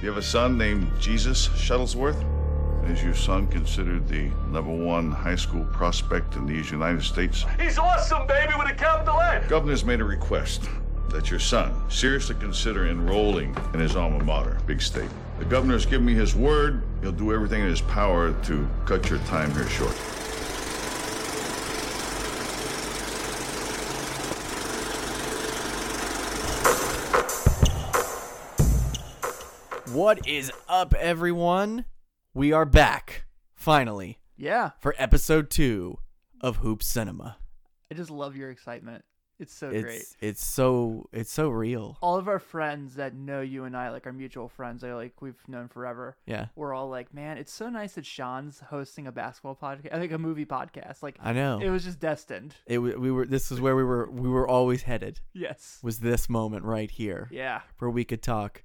Do you have a son named Jesus Shuttlesworth? Is your son considered the number one high school prospect in these United States? He's awesome, baby, with a capital A. Governor's made a request that your son seriously consider enrolling in his alma mater, Big State. The governor's given me his word. He'll do everything in his power to cut your time here short. What is up, everyone? We are back, finally, Yeah, for episode two of Hoop Cinema. I just love your excitement. It's so great. it's so it's so real. All of our friends that know you and I, like our mutual friends, like we've known forever. Yeah, We're all like, man, it's so nice that Sean's hosting a basketball podcast, think a movie podcast. Like, I know. it was just destined. It we were this is where we were we were always headed. Yes. Was this moment right here Yeah. where we could talk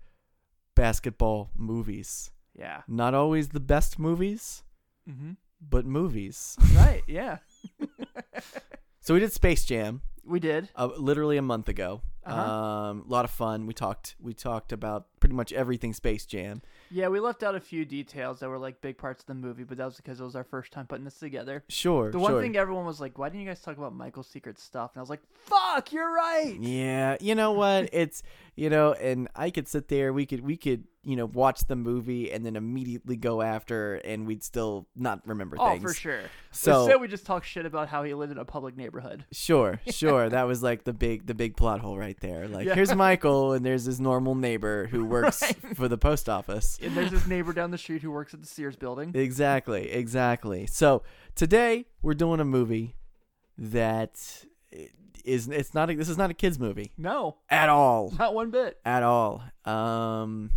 basketball movies. Yeah. Not always the best movies, Mm-hmm. but movies. Right. Yeah. so we did Space Jam. We did. uh, literally a month ago. Uh-huh. Um, a lot of fun. We talked. We talked about pretty much everything Space Jam. Yeah, we left out a few details that were like big parts of the movie, but that was because it was our first time putting this together. Sure. The one sure. thing everyone was like, "Why didn't you guys talk about Michael's secret stuff?" And I was like, "Fuck, you're right." Yeah, you know what? It's you know, and I could sit there. We could we could you know watch the movie and then immediately go after, and we'd still not remember Oh, things. for sure. So- Instead, we just talk shit about how he lived in a public neighborhood. Sure, sure. that was like the big the big plot hole right there. Like Yeah. here's Michael, and there's his normal neighbor who works Right. for the post office. And there's his neighbor down the street who works at the Sears building. Exactly, exactly. So today we're doing a movie that is it's not a, this is not a kids movie No, at all, not one bit. at all. Um,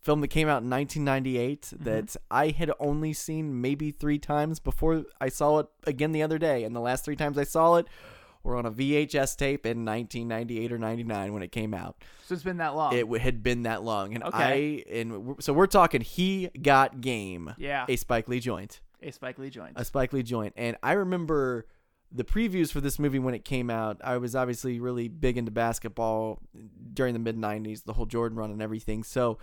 film that came out in 1998 Mm-hmm. that I had only seen maybe three times before I saw it again the other day, and the last three times I saw it were on a VHS tape in 1998 or 99 when it came out. So it's been that long. It had been that long, and Okay. I and so we're talking. He got game. Yeah. a Spike Lee joint a Spike Lee joint. a Spike Lee joint. And I remember the previews for this movie when it came out. I was obviously really big into basketball during the mid 90s, the whole Jordan run and everything. So,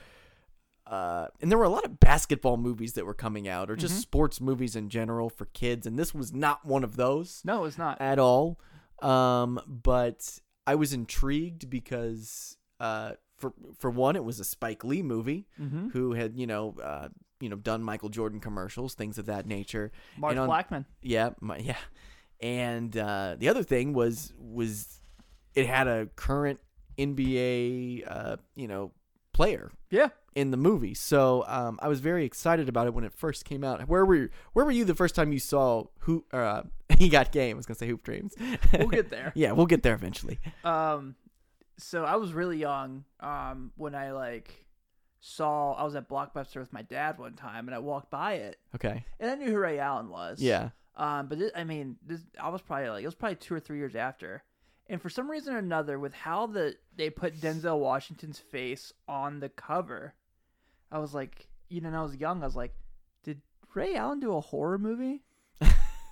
uh, and there were a lot of basketball movies that were coming out or just sports movies in general for kids. And this was not one of those no, it's not. at all. Um, but I was intrigued because, uh, for for one, it was a Spike Lee movie Mm-hmm. who had you know uh, you know done Michael Jordan commercials, things of that nature. Mark on- Blackmon. Yeah, my, yeah. And uh, the other thing was was it had a current NBA uh, you know player Yeah. in the movie. So um, I was very excited about it when it first came out. Where were you, where were you the first time you saw who uh, he got game? I was gonna say Hoop Dreams. We'll get there. yeah, we'll get there eventually. Um, so I was really young. Um, when I like saw I was at Blockbuster with my dad one time, and I walked by it, Okay. and I knew who Ray Allen was. Yeah. Um, but this, I mean, this I was probably like it was probably two or three years after, and for some reason or another, with how the they put Denzel Washington's face on the cover, I was like, you know, and I was young, I was like, did Ray Allen do a horror movie?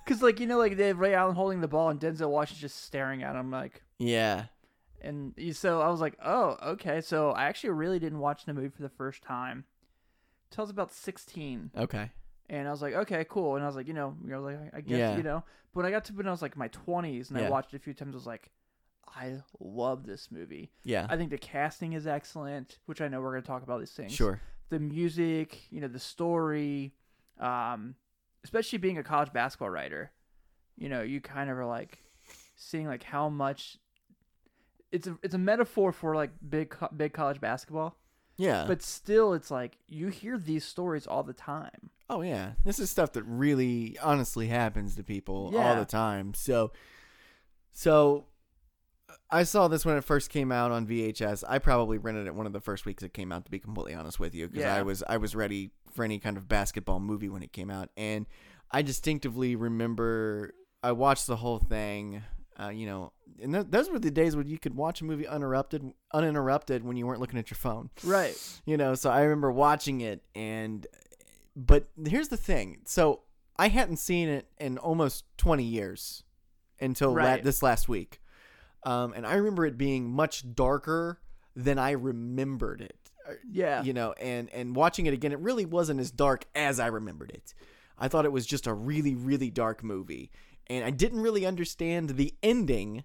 Because like you know, like they have Ray Allen holding the ball and Denzel Washington just staring at him, like, Yeah. and you- so I was like, oh, okay. So I actually really didn't watch the movie for the first time till I was about sixteen. Okay. And I was like, okay, cool. And I was like, you know, I was like, I guess, Yeah. you know. But when I got to when I was like my twenties and Yeah. I watched it a few times, I was like, I love this movie. Yeah. I think the casting is excellent, which I know we're gonna talk about these things. Sure. The music, you know, the story, um, especially being a college basketball writer, you know, you kind of are like seeing like how much it's a it's a metaphor for like big big college basketball, Yeah. but still it's like you hear these stories all the time. Oh yeah, this is stuff that really honestly happens to people all the time. So, so I saw this when it first came out on VHS. I probably rented it one of the first weeks it came out. To be completely honest with you, because Yeah. I was I was ready for any kind of basketball movie when it came out, and I distinctively remember I watched the whole thing. Uh, you know, and th- those were the days when you could watch a movie uninterrupted, uninterrupted when you weren't looking at your phone Right. you know so i remember watching it and but here's the thing so i hadn't seen it in almost 20 years until la- this last week um, and i remember it being much darker than i remembered it Yeah. you know, and and watching it again, it really wasn't as dark as I remembered it. I thought it was just a really really dark movie, and I didn't really understand the ending.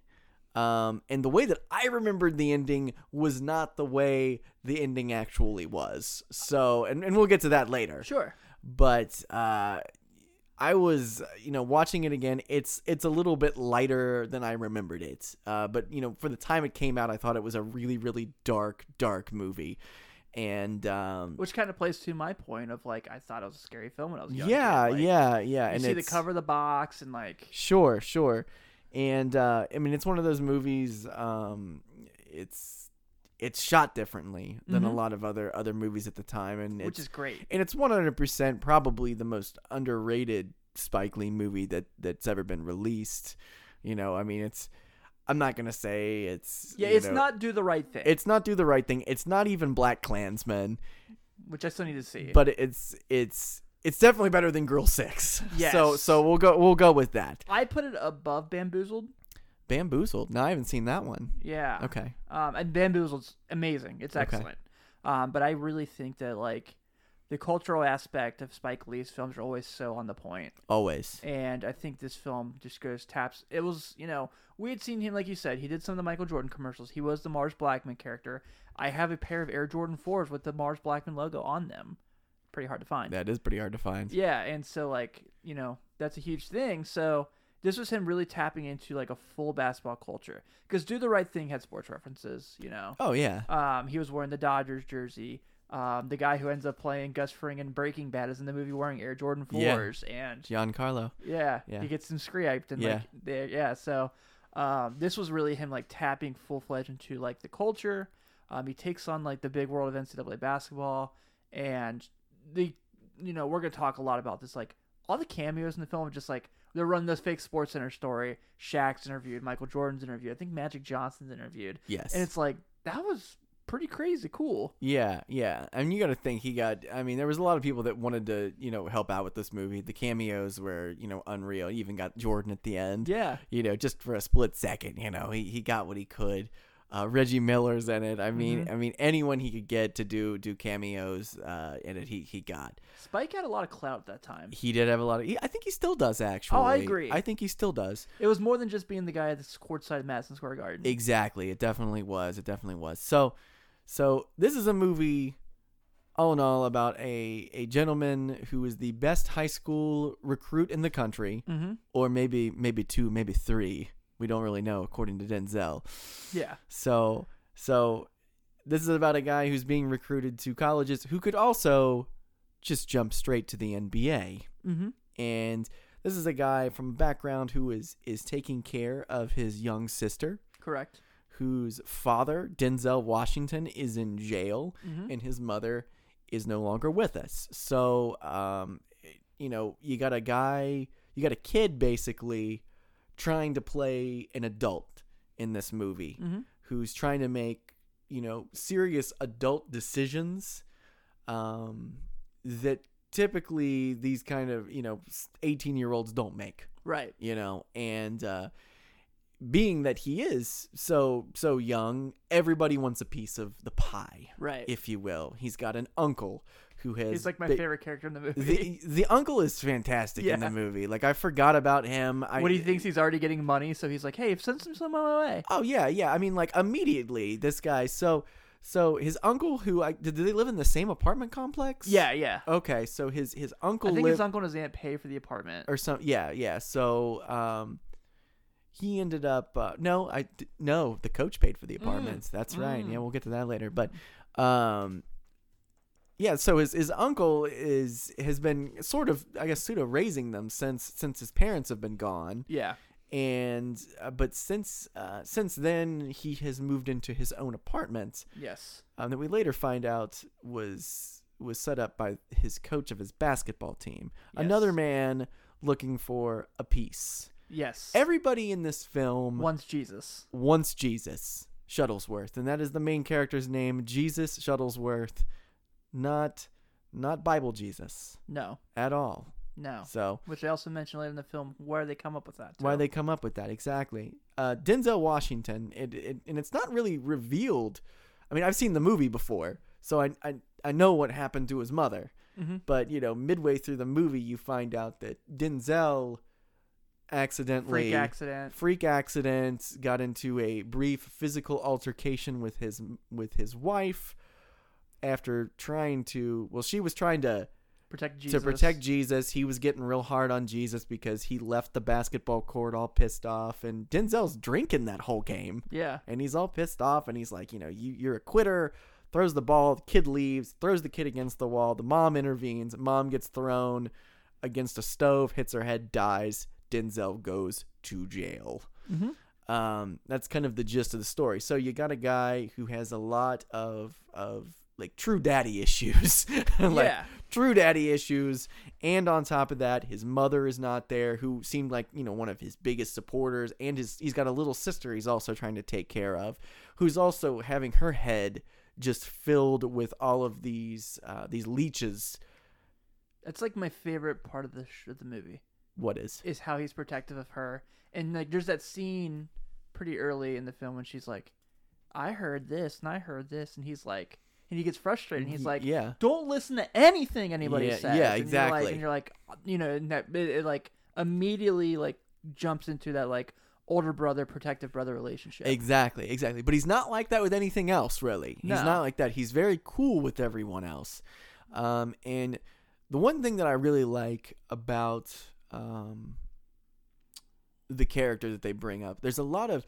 Um, and the way that I remembered the ending was not the way the ending actually was. So, and, and we'll get to that later Sure. but uh I was, you know, watching it again. It's it's a little bit lighter than I remembered it. Uh, but you know, for the time it came out, I thought it was a really, really dark, dark movie. And um, Which kind of plays to my point of like I thought it was a scary film when I was young. yeah, Like, yeah, yeah. You and see the cover of the box and like Sure, sure. And uh, I mean, it's one of those movies. Um, it's it's shot differently than a Mhm. lot of other other movies at the time, and which is great. and it's 100% probably the most underrated Spike Lee movie that that's ever been released. You know, I mean, it's I'm not gonna say it's Yeah, it's know, not do the right thing. it's not do the right thing. It's not even Black Klansman, which I still need to see. but it's it's it's definitely better than Girl Six. So so we'll go we'll go with that. I put it above Bamboozled. Bamboozled. No, I haven't seen that one. Yeah. Okay. Um, and Bamboozled's amazing. It's excellent. Okay. excellent. Um, but I really think that like the cultural aspect of Spike Lee's films are always so on the point. Always. And I think this film just goes taps. It was, you know, we had seen him, like you said, he did some of the Michael Jordan commercials. He was the Mars Blackmon character. I have a pair of Air Jordan 4s with the Mars Blackmon logo on them. Pretty hard to find. That is pretty hard to find. Yeah, and so like you know that's a huge thing. So this was him really tapping into like a full basketball culture because Do the Right Thing had sports references. You know, Oh yeah. um, he was wearing the Dodgers jersey. Um, the guy who ends up playing Gus Fring in Breaking Bad is in the movie wearing Air Jordan Yeah. fours, and Giancarlo. yeah, Yeah. he gets him scraped and Yeah. like there, yeah. So um, this was really him like tapping full fledged into like the culture. Um, he takes on like the big world of NCAA basketball, and the you know we're gonna talk a lot about this. Like all the cameos in the film are just like they're running this fake Sports Center story. Shaq's interviewed, Michael Jordan's interviewed, I think Magic Johnson's interviewed, Yes. and it's like that was pretty crazy cool. Yeah, yeah. I mean, you got to think he got. I mean, there was a lot of people that wanted to, you know, help out with this movie. The cameos were, you know, unreal. He even got Jordan at the end. Yeah. You know, just for a split second. You know, he, he got what he could. Uh, Reggie Miller's in it. I mean, Mm-hmm. I mean, anyone he could get to do do cameos uh, in it, he he got. Spike had a lot of clout at that time. He did have a lot of. He, I think he still does actually. Oh, I agree. I think he still does. It was more than just being the guy at the courtside at Madison Square Garden. Exactly. It definitely was. It definitely was. So, so this is a movie, all in all, about a a gentleman who is the best high school recruit in the country, Mhm. or maybe maybe two, maybe three. We don't really know, according to Denzel. yeah. So, so this is about a guy who's being recruited to colleges who could also just jump straight to the NBA Mm-hmm. and this is a guy from a background who is is taking care of his young sister Correct. whose father denzel washington is in jail Mhm. and his mother is no longer with us so um you know you got a guy you got a kid basically trying to play an adult in this movie Mhm. who's trying to make you know serious adult decisions um that typically these kind of you know 18 year olds don't make Right. you know and uh being that he is so so young everybody wants a piece of the pie Right. if you will he's got an uncle who has He's like my ba- favorite character in the movie. the, the uncle is fantastic in the movie like i forgot about him I, when he thinks he's already getting money, so he's like, "Hey, send some some my way." Oh yeah, yeah. I mean, like immediately, this guy. So, so his uncle, who I did they live in the same apartment complex? Yeah, yeah. Okay, so his his uncle I think lived his uncle and his aunt pay for the apartment. or some. Yeah, yeah. So, um, he ended up. Uh, no, i no. The coach paid for the apartments. That's right. Yeah, Mm. we'll get to that later. But, um. Yeah, so his, his uncle is has been sort of I guess pseudo raising them since since his parents have been gone Yeah. and uh, but since uh, since then he has moved into his own apartment Yes. um, that we later find out was was set up by his coach of his basketball team another man looking for a piece Yes. everybody in this film wants Jesus. wants jesus shuttlesworth and that is the main character's name jesus shuttlesworth not not bible jesus No. at all No. so Which I also mentioned later in the film where they come up with that. why too. they come up with that exactly. Uh, Denzel Washington, it, it, and it's not really revealed. I mean, I've seen the movie before, So I I I know what happened to his mother. Mhm. But you know, midway through the movie, you find out that Denzel accidentally Freak accident. freak accident got into a brief physical altercation with his with his wife after trying to well she was trying to Protect Jesus. to protect Jesus he was getting real hard on Jesus because he left the basketball court all pissed off and Denzel's drinking that whole game Yeah. and he's all pissed off and he's like you know you you're a quitter throws the ball the kid leaves throws the kid against the wall the mom intervenes mom gets thrown against a stove hits her head dies denzel goes to jail. Um, that's kind of the gist of the story. So you got a guy who has a lot of of like true daddy issues. Like Yeah. true daddy issues. And on top of that his mother is not there who seemed like you know one of his biggest supporters. And his he's got a little sister he's also trying to take care of who's also having her head just filled with all of these uh, these leeches. That's like my favorite part of the sh- of the movie what is is how he's protective of her. And like there's that scene pretty early in the film when she's like, "I heard this and I heard this," and he's like, and he gets frustrated and he's like, yeah. don't listen to anything anybody Yeah, says." yeah, And you're like- exactly. and you're like, you know, and that it, it like immediately like jumps into that like older brother protective brother relationship. Exactly, exactly. But he's not like that with anything else, really. He's No. not like that. He's very cool with everyone else. Um, and the one thing that I really like about um, the character that they bring up, there's a lot of,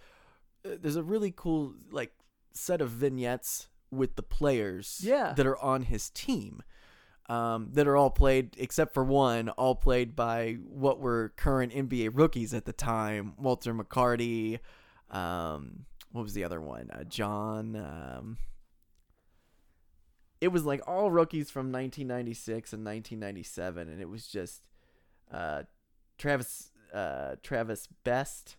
uh, there's a really cool like set of vignettes with the players Yeah. that are on his team. Um, that are all played except for one, all played by what were current NBA rookies at the time: Walter McCarty, um, what was the other one? Uh, John. Um, it was like all rookies from 1996 and 1997, and it was just uh, Travis uh, Travis Best.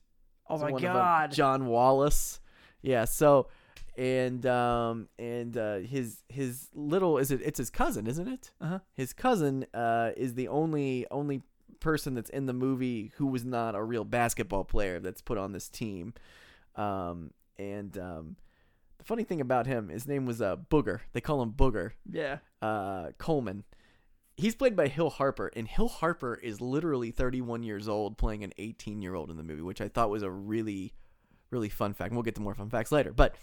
oh my 'em. god. John Wallace. Yeah. So and um and uh, his his little is it it's his cousin, isn't it? Uh-huh. His cousin uh is the only only person that's in the movie who was not a real basketball player that's put on this team. Um and um the funny thing about him, his name was uh Booger. They call him Booger yeah. uh, Coleman. He's played by Hill Harper, and Hill Harper is literally 31 years old, playing an 18 year old in the movie, which I thought was a really, really fun fact. And we'll get to more fun facts later. But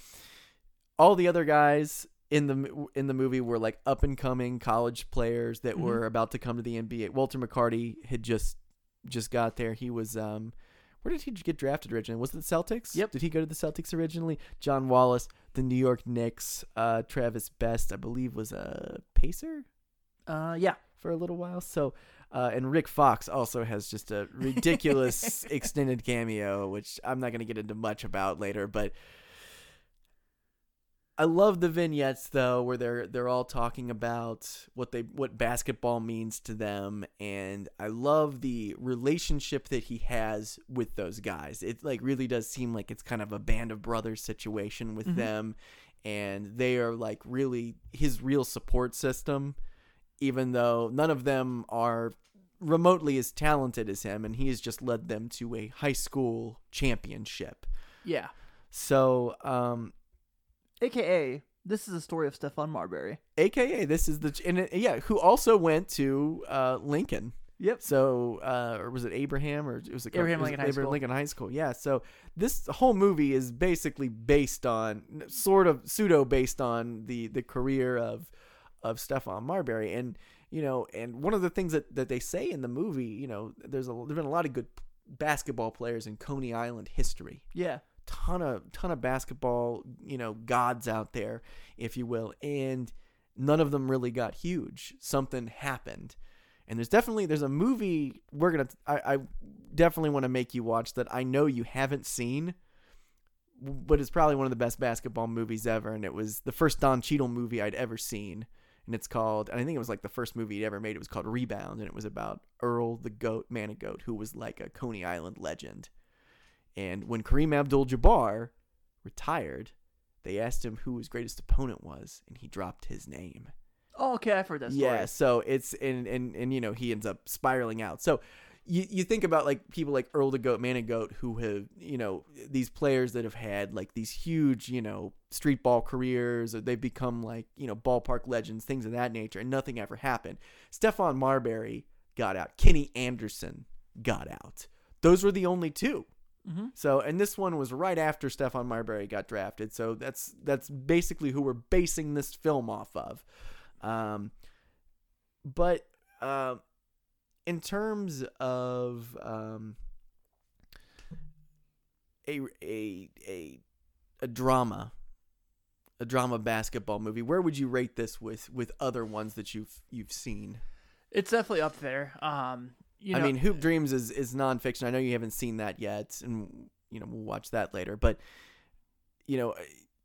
all the other guys in the in the movie were like up and coming college players that were about to come to the NBA. Walter McCarty had just just got there. He was um, where did he get drafted originally? Was it the Celtics? Yep. Did he go to the Celtics originally? John Wallace, the New York Knicks. Uh, Travis Best, I believe, was a Pacer Uh yeah. for a little while. So, uh, and Rick Fox also has just a ridiculous extended cameo, which I'm not going to get into much about later. But I love the vignettes though, where they're they're all talking about what they what basketball means to them, and I love the relationship that he has with those guys. It like really does seem like it's kind of a band of brothers situation with them, and they are like really his real support system even though none of them are remotely as talented as him, and he has just led them to a high school championship. Yeah. So, um, AKA this is a story of Stephon Marbury. AKA, this is the and it, yeah, who also went to uh, Lincoln. Yep. So, uh, or was it Abraham or it was it Abraham it Lincoln High School. Lincoln High School? Yeah. So this whole movie is basically based on sort of pseudo based on the the career of of Stephon Marbury, and you know, and one of the things that that they say in the movie, you know, there's a there's been a lot of good basketball players in Coney Island history Yeah. ton of ton of basketball, you know, gods out there, if you will, and none of them really got huge. Something happened. And there's definitely there's a movie we're gonna I, I definitely want to make you watch that I know you haven't seen, but it's probably one of the best basketball movies ever. And it was the first Don Cheadle movie I'd ever seen, and it's called and I think it was like the first movie he'd ever made. It was called Rebound, and it was about Earl the Goat Manigault, who was like a Coney Island legend. And when Kareem Abdul-Jabbar retired, they asked him who his greatest opponent was, and he dropped his name. Oh, okay. I've heard that story. Yeah, so it's and and and you know he ends up spiraling out. So you you think about like people like Earl the Goat, Manigault, who have you know these players that have had like these huge you know street ball careers, or they've become like you know ballpark legends, things of that nature, and nothing ever happened. Stephon Marbury got out. Kenny Anderson got out. Those were the only 2 So, and this one was right after Stephon Marbury got drafted. So that's that's basically who we're basing this film off of. Um, but uh, in terms of um, a a a a drama, a drama basketball movie, where would you rate this with with other ones that you've you've seen? It's definitely up there. Um, you know, I mean, Hoop Dreams is is nonfiction. I know you haven't seen that yet, and you know we'll watch that later. But you know,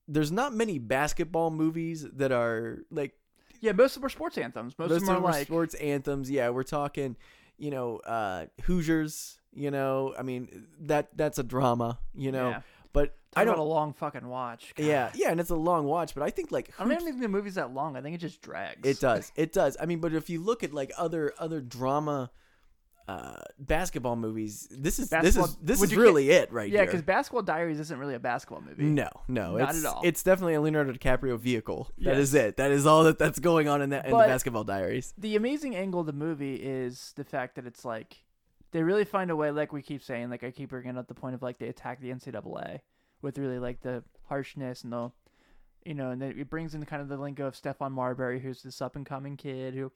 there's not many basketball movies that are like yeah, most of them are sports anthems. Most, of them are like sports anthems. Yeah, we're talking, you know, uh, Hoosiers. You know, I mean that that's a drama. You know, Yeah. but I I don't a long fucking watch. God. Yeah, yeah, and it's a long watch, but I think like I don't even think the movie's that long. I think it just drags. It does. It does. I mean, but if you look at like other other drama uh basketball movies, this is Basketball- this is this is really it right Yeah, because Basketball Diaries isn't really a basketball movie. no, no, Not it's at all. it's definitely a Leonardo DiCaprio vehicle. That is Yes. it. That is all that that's going on in that in the Basketball Diaries. The amazing angle of the movie is the fact that it's like they really find a way, like we keep saying, like I keep bringing up the point of like they attack the NCAA with really like the harshness and the, you know, and then it brings in kind of the lingo of Stephon Marbury, who's this up and coming kid who.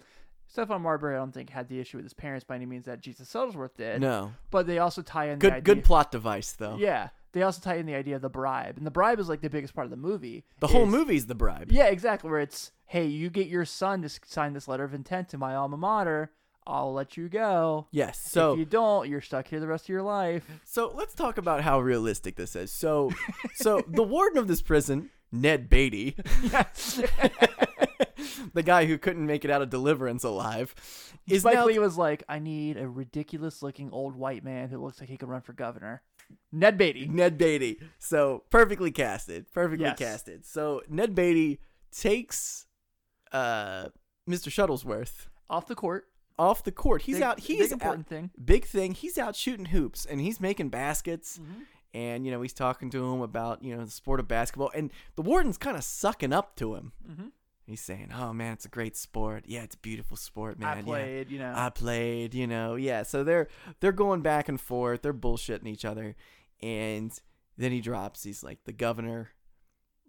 Stephon Marbury, I don't think had the issue with his parents by any means that Jesus Shuttlesworth did. No, but they also tie in the good idea, good plot device though. Yeah, they also tie in the idea of the bribe, and the bribe is like the biggest part of the movie. the whole is- movie's the bribe. Yeah, exactly. Where it's, hey, you get your son to sign this letter of intent to my alma mater. I'll let you go. Yes. So if you don't, you're stuck here the rest of your life. So let's talk about how realistic this is. So, so the warden of this prison, Ned Beatty, Yes. the guy who couldn't make it out of Deliverance alive, is Spike now Lee was like, I need a ridiculous looking old white man who looks like he could run for governor. Ned Beatty. Ned Beatty. So perfectly casted, perfectly Yes. casted. So Ned Beatty takes uh, Mr. Shuttlesworth Off the court. off the court. He's Big- out. He big is out. important thing. Big thing. He's out shooting hoops and he's making baskets. Mm-hmm. And you know he's talking to him about you know the sport of basketball, and the warden's kind of sucking up to him. Mm-hmm. He's saying, "Oh man, it's a great sport. Yeah, it's a beautiful sport, man. I Yeah. played, you know. I played, you know, yeah. So they're they're going back and forth. They're bullshitting each other, and then he drops. He's like the governor.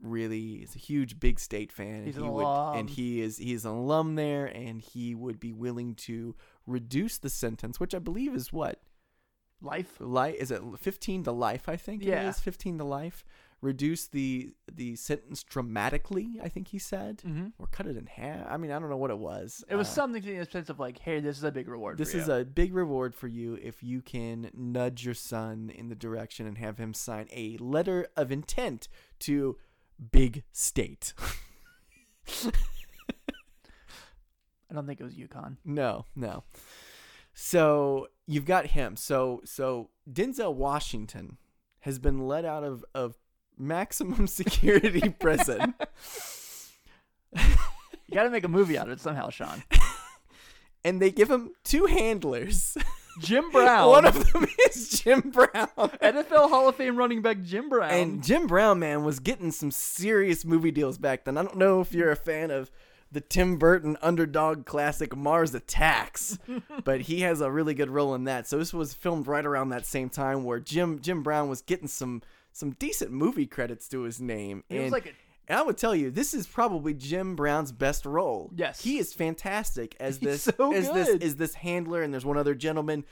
Really is a huge big state fan. He's and an he would, alum. and he is he's an alum there, and he would be willing to reduce the sentence, which I believe is what Life. life is it fifteen to life? I think Yeah. it is fifteen to life. Reduce the the sentence dramatically. I think he said, Mm-hmm. or cut it in half. I mean, I don't know what it was. It was Uh, something to the sense of like, hey, this is a big reward. this is a big reward for you if you can nudge your son in the direction and have him sign a letter of intent to Big State. I don't think it was UConn. no, no. So you've got him. So so Denzel Washington has been let out of, of maximum security prison. You got to make a movie out of it somehow, Sean. And they give him two handlers. Jim Brown. One of them is Jim Brown. NFL Hall of Fame running back Jim Brown. And Jim Brown, man, was getting some serious movie deals back then. I don't know if you're a fan of the Tim Burton underdog classic Mars Attacks, but he has a really good role in that. So this was filmed right around that same time where Jim Jim Brown was getting some some decent movie credits to his name. Was and, like a- and I would tell you, this is probably Jim Brown's best role. Yes. he is fantastic as this so as this is this handler, and there's one other gentleman,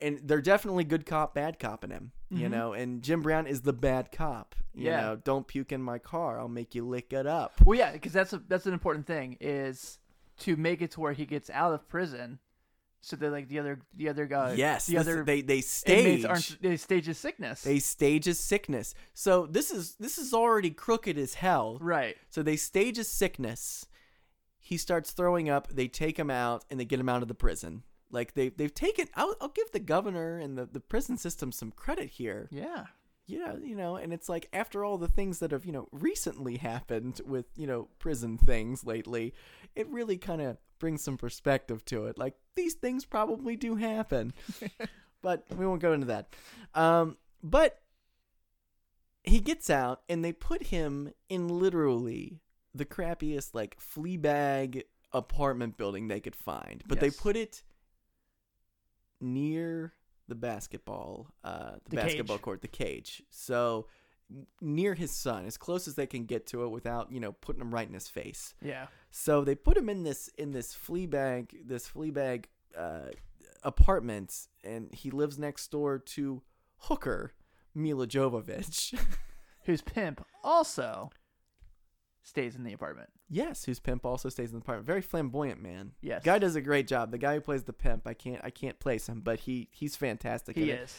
and they're definitely good cop, bad cop in him. You Mhm. know, and Jim Brown is the bad cop. You Yeah. know, don't puke in my car. I'll make you lick it up. well, yeah, because that's a, that's an important thing is to make it to where he gets out of prison, so that like the other the other guy, yes, the other they they stage aren't they stage his sickness. they stage his sickness. So this is this is already crooked as hell. right. So they stage his sickness. He starts throwing up. They take him out and they get him out of the prison. Like they they've taken. I'll, I'll give the governor and the, the prison system some credit here. Yeah. Yeah, you know, and it's like after all the things that have, you know, recently happened with, you know, prison things lately, it really kind of brings some perspective to it. Like these things probably do happen. but we won't go into that. Um, but he gets out and they put him in literally the crappiest like flea bag apartment building they could find. But they put it near the basketball uh the, The basketball cage. court, the cage. So near his son, as close as they can get to it without, you know, putting him right in his face. Yeah. So they put him in this in this flea bag this flea bag uh, apartment, and he lives next door to hooker Milla Jovovich. who's pimp also stays in the apartment. yes, whose pimp also stays in the apartment. Very flamboyant man. Yes. guy does a great job. The guy who plays the pimp, I can't I can't place him, but he he's fantastic. He in it. is.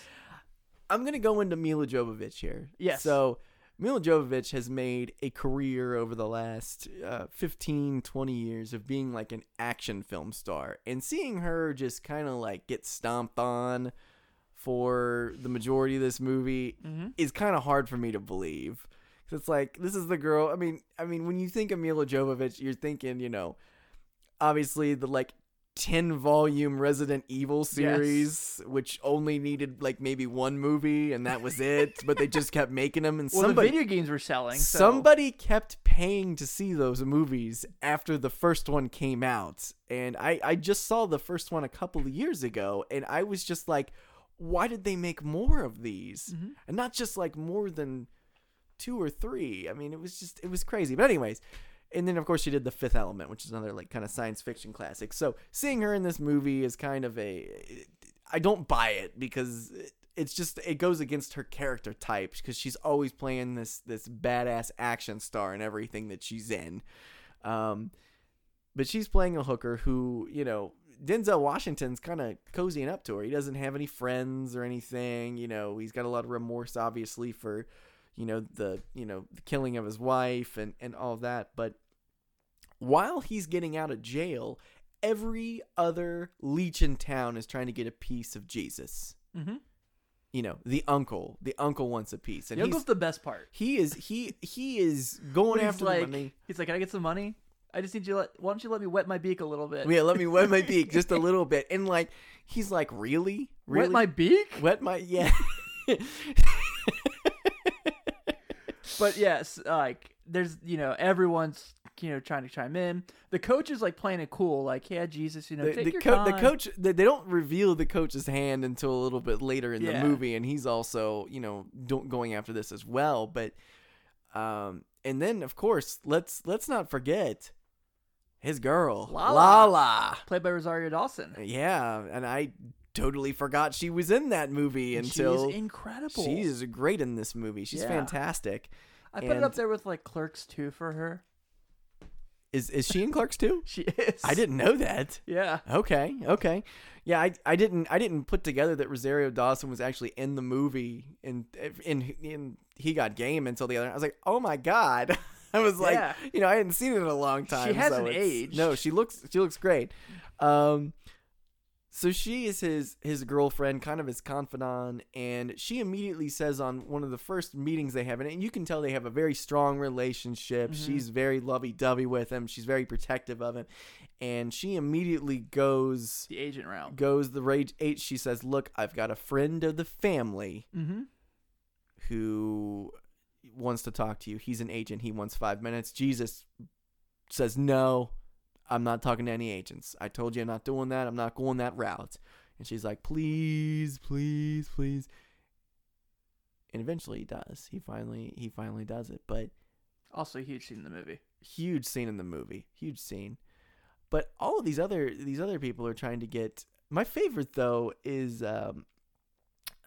I'm gonna go into Milla Jovovich here. Yes. So Milla Jovovich has made a career over the last uh, 15, 20 years of being like an action film star, and seeing her just kind of like get stomped on for the majority of this movie Mhm. is kind of hard for me to believe. It's like this is the girl. I mean, I mean, when you think of Milla Jovovich, you're thinking, you know, obviously the like 10 volume Resident Evil series, which only needed like maybe one movie and that was it, but they just kept making them. And Well, somebody, the video games were selling. So. somebody kept paying to see those movies after the first one came out. And I, I just saw the first one a couple of years ago and I was just like, why did they make more of these? Mm-hmm. And not just like more than two or three. I mean, it was just, it was crazy. But, anyways, and then of course she did the fifth element which is another like kind of science fiction classic so seeing her in this movie is kind of a i don't buy it because it's just it goes against her character type because she's always playing this this badass action star and everything that she's in um but she's playing a hooker who you know denzel washington's kind of cozying up to her he doesn't have any friends or anything you know he's got a lot of remorse obviously for you know the you know the killing of his wife and and all that but while he's getting out of jail every other leech in town is trying to get a piece of jesus Mm-hmm. you know the uncle the uncle wants a piece and The uncle's the best part. he is he he is going after like, the money he's like, can I get some money? I just need you. To let, why don't you let me wet my beak a little bit? yeah let me wet my beak just a little bit and like he's like really really Wet my beak? wet my yeah But yes, like there's you know everyone's you know trying to chime in. The coach is like playing it cool, like yeah, Jesus, you know, the, take the, your co- the coach they, they don't reveal the coach's hand until a little bit later in Yeah. the movie and he's also you know don't, going after this as well but um and then of course let's let's not forget his girl Lala. Lala. played by Rosario Dawson. yeah and i totally forgot she was in that movie until She's incredible. she is great in this movie she's Yeah. fantastic I put it up there with like Clerks two for her. is is she in clerks too She is. i didn't know that Yeah. Okay, okay. Yeah, I, I didn't I didn't put together that Rosario Dawson was actually in the movie in in in He Got Game until the other. I was like, oh my god. I was like, Yeah. you know, I hadn't seen it in a long time. so hasn't it's- aged. No, she looks she looks great. Um, so she is his his girlfriend, kind of his confidant, and she immediately says on one of the first meetings they have, and you can tell they have a very strong relationship. Mm-hmm. She's very lovey dovey with him. She's very protective of him, and she immediately goes The agent route. goes the rage eight. She says, "Look, I've got a friend of the family Mm-hmm. who wants to talk to you. He's an agent. He wants five minutes." Jesus says, "No, I'm not talking to any agents. I told you I'm not doing that. I'm not going that route." And she's like, "Please, please, please." And eventually he does. He finally he finally does it. But Also a huge scene in the movie. huge scene in the movie. Huge scene. But all of these other these other people are trying to get my favorite though is um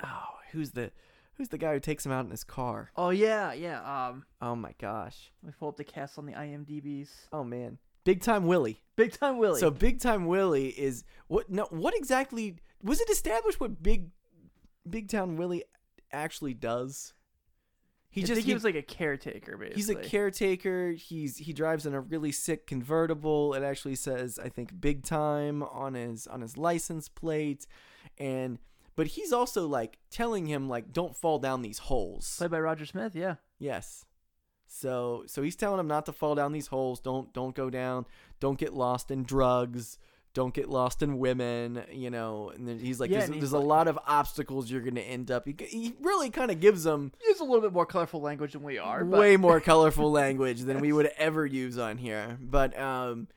oh who's the who's the guy who takes him out in his car? Oh yeah, yeah. Um, Oh my gosh. let me pull up the cast on the IMDb's. Oh man. Big Time Willie. Big Time Willie. So Big Time Willie is what no what exactly was it established what Big Big Town Willie actually does? He I just he he- was like a caretaker, basically. He's a caretaker. He's he drives in a really sick convertible. It actually says I think big time on his on his license plate, and but he's also like telling him like don't fall down these holes. Played by Roger Smith. Yeah. Yes. So so he's telling him not to fall down these holes. Don't don't go down. Don't get lost in drugs. Don't get lost in women. You know. And then he's like, Yeah, there's, he's there's a lot of obstacles you're gonna end up. He, he really kind of gives them Use a little bit more colorful language than we are. But way more colorful language than we would ever use on here. But um,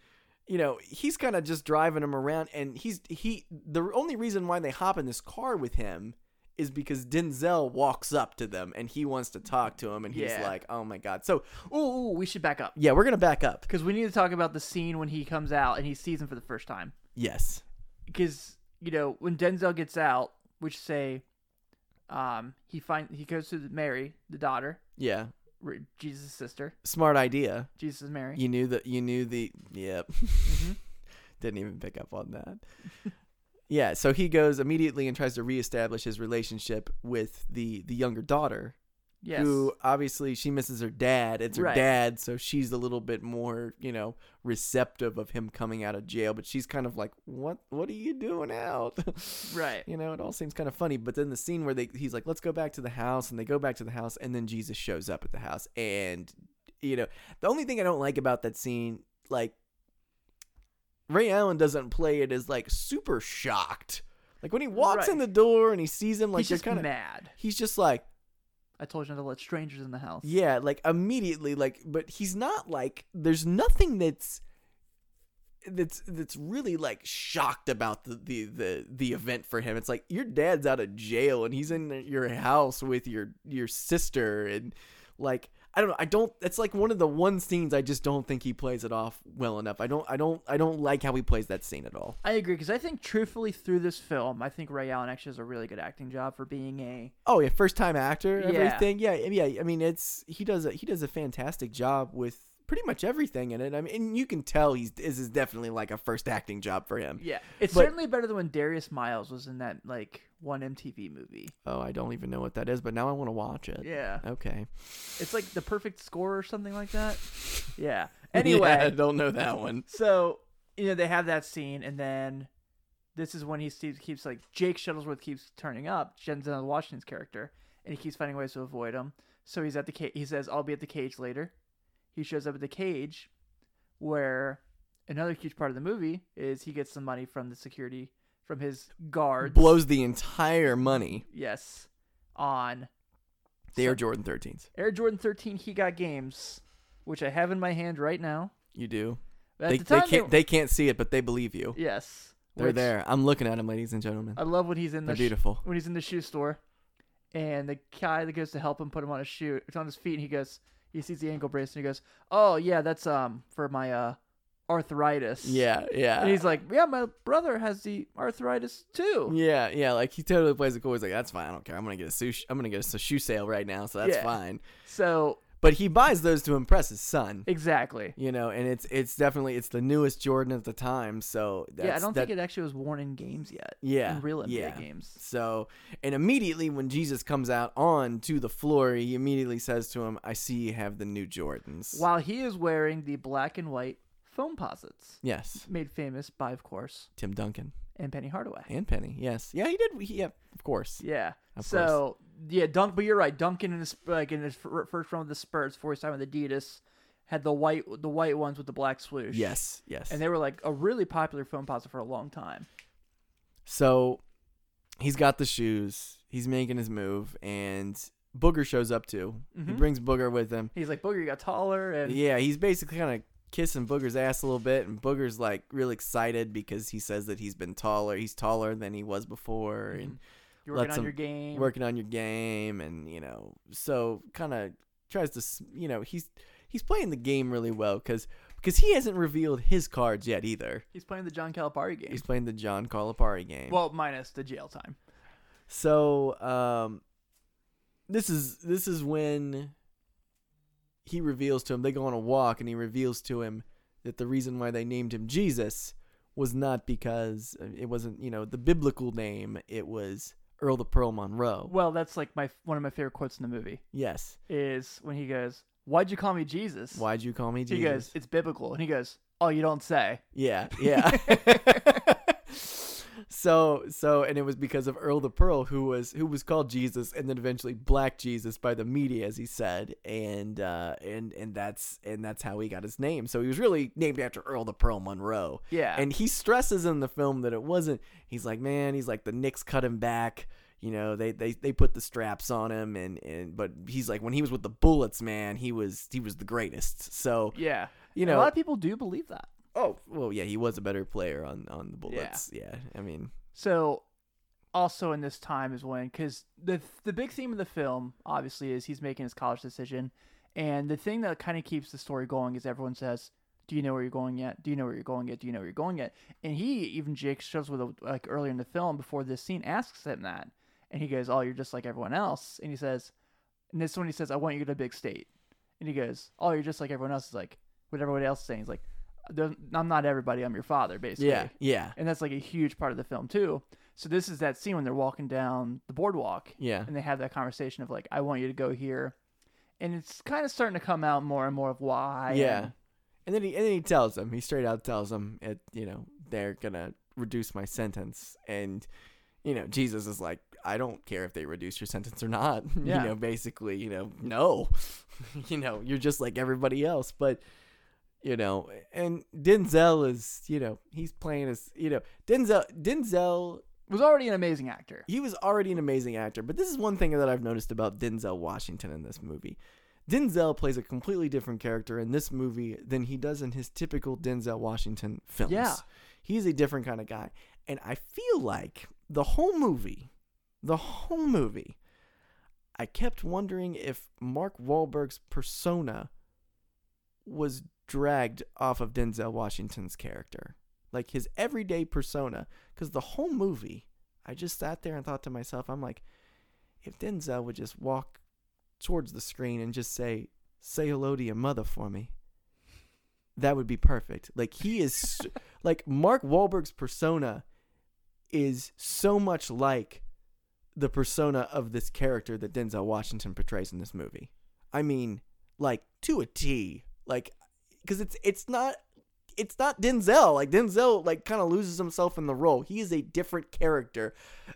you know, he's kind of just driving him around, and he's he. The only reason why they hop in this car with him is because Denzel walks up to them and he wants to talk to him, and he's Yeah. like, "Oh my god!" So Ooh, ooh, we should back up yeah, we're gonna back up. because we need to talk about the scene when he comes out and he sees him for the first time. Yes. Because you know when Denzel gets out, which say, um, he find he goes to Mary, the daughter, Yeah. R- Jesus' sister. Smart idea. Jesus is Mary. You knew that. You knew the. Yep. Mm-hmm. Didn't even pick up on that. yeah. So he goes immediately and tries to reestablish his relationship with the the younger daughter, yes. who obviously she misses her dad. It's her Right. dad, so she's a little bit more, you know, receptive of him coming out of jail. But she's kind of like, "What? What are you doing out?" Right. You know, it all seems kind of funny. But then the scene where they he's like, "Let's go back to the house," and they go back to the house, and then Jesus shows up at the house, and you know, the only thing I don't like about that scene, like. Ray Allen doesn't play it as like super shocked. Like when he walks Right. in the door and he sees him, like He's just kind of mad. he's just like I told you not to let strangers in the house. yeah, like immediately, like, but he's not like. There's nothing that's that's that's really like shocked about the the the the event for him. It's like your dad's out of jail and he's in your house with your your sister and like I don't know. I don't. It's like one of the one scenes I just don't think he plays it off well enough. I don't. I don't. I don't like how he plays that scene at all. I agree because I think truthfully through this film, I think Ray Allen actually does a really good acting job for being a Oh yeah, first time actor, Yeah. everything. Yeah, yeah. I mean, it's he does a he does a fantastic job with pretty much everything in it. I mean, and you can tell he's this is definitely like a first acting job for him. yeah. It's But- certainly better than when Darius Miles was in that like one MTV movie. Oh, I don't even know what that is, but now I want to watch it. Yeah, Okay. it's like the perfect score or something like that. Yeah. Yeah, Anyway, I don't know that one. so you know they have that scene, and then this is when he sees, keeps like Jake Shuttlesworth keeps turning up, Denzel Washington's character, and he keeps finding ways to avoid him. So he's at the cage. He says, "I'll be at the cage later." He shows up at the cage, where another huge part of the movie is he gets some money from the security from his guards. Blows the entire money. Yes, on are So- Jordan 13s. Air Jordan 13. He got games, which I have in my hand right now. You do. They, the they can't they can't see it, but they believe you. Yes, They're which- there. I'm looking at them, ladies and gentlemen. I love when he's in the They're sh- beautiful. when he's in the shoe store, and the guy that goes to help him put him on his shoe, it's on his feet, and he goes, he sees the ankle brace, and he goes, "Oh yeah, that's um for my uh arthritis." Yeah, yeah. and he's like, "Yeah, my brother has the arthritis too." Yeah, yeah, like he totally plays it cool. He's like, "That's fine. I don't care. I'm gonna get a shoe. I'm gonna get a shoe sale right now, so that's Yeah. fine." So But he buys those to impress his son, exactly. you know, and it's it's definitely it's the newest Jordan at the time. So that's, yeah, I don't that, think it actually was worn in games yet. Yeah, in real NBA yeah. games. So, and immediately when Jesus comes out on to the floor, he immediately says to him, "I see you have the new Jordans." While he is wearing the black and white Foamposites, Yes, made famous by, of course, Tim Duncan and Penny Hardaway. and Penny. Yes, yeah, he did. He, yeah, of course. Yeah. Of so yeah, Dunk. But you're right. Duncan in his like in his fir- first run with the Spurs, before his time with Adidas, had the white the white ones with the black swoosh. Yes, yes. And they were like a really popular Foamposite for a long time. So he's got the shoes. He's making his move, and Booger shows up too. He Mhm. brings Booger with him. He's like, Booger, you got taller, and Yeah, he's basically kind of kissing Booger's ass a little bit, and Booger's like real excited because he says that he's been taller. He's taller than he was before, and you're working on your game. working on your game, and you know, so kind of tries to, you know, he's he's playing the game really well because because he hasn't revealed his cards yet either. He's playing the John Calipari game. He's playing the John Calipari game. well, minus the jail time. So um this is this is when he reveals to him they go on a walk and he reveals to him that the reason why they named him Jesus was not because uh, it wasn't, you know, the biblical name, it was Earl the Pearl Monroe. Well, that's like my one of my favorite quotes in the movie Yes. is when he goes, "Why'd you call me Jesus?" Why'd you call me Jesus? He goes, "It's biblical," and he goes, "Oh, you don't say." Yeah, yeah. So so and it was because of Earl the Pearl who was who was called Jesus and then eventually Black Jesus by the media as he said and uh and and that's and that's how he got his name. So he was really named after Earl the Pearl Monroe. Yeah. And he stresses in the film that it wasn't he's like, man, he's like the Knicks cut him back. You know, they, they, they put the straps on him and, and but he's like when he was with the Bullets, man, he was he was the greatest. So yeah. you And know a lot of people do believe that. Oh well, yeah, he was a better player on on the Bullets. Yeah, I mean, So, also in this time is when, because the the big theme of the film obviously is he's making his college decision, and the thing that kind of keeps the story going is everyone says, "Do you know where you're going yet? Do you know where you're going yet? Do you know where you're going yet?" And he even Jake shows with a, like earlier in the film before this scene asks him that, and he goes, "Oh, you're just like everyone else," and he says, and this one he says, "I want you to a big state," and he goes, "Oh, you're just like everyone else." Is like what everybody else is saying. He's like, "There- "I'm not everybody. I'm your father," basically yeah, yeah, and that's like a huge part of the film too. So this is that scene when they're walking down the boardwalk, yeah, and they have that conversation of like, "I want you to go here," and it's kind of starting to come out more and more of why. yeah. and- And then he and then he tells them, he straight out tells them, it you know they're gonna reduce my sentence, and you know Jesus is like, I don't care if they reduce your sentence or not. Yeah. you know, basically, you know, no, you know, you're just like everybody else, but. You know, and Denzel is, you know, he's playing as, you know, Denzel, Denzel was already an amazing actor. he was already an amazing actor, but this is one thing that I've noticed about Denzel Washington in this movie. Denzel plays a completely different character in this movie than he does in his typical Denzel Washington films. Yeah. He's a different kind of guy. And I feel like the whole movie, the whole movie, I kept wondering if Mark Wahlberg's persona was dragged off of Denzel Washington's character. Like his everyday persona. Because the whole movie, I just sat there and thought to myself, I'm like, if Denzel would just walk towards the screen and just say, say hello to your mother for me, that would be perfect. Like he is, like Mark Wahlberg's persona is so much like the persona of this character that Denzel Washington portrays in this movie. I mean, like to a T. Like, because it's it's not it's not Denzel. Like Denzel, like kind of loses himself in the role. He is a different character.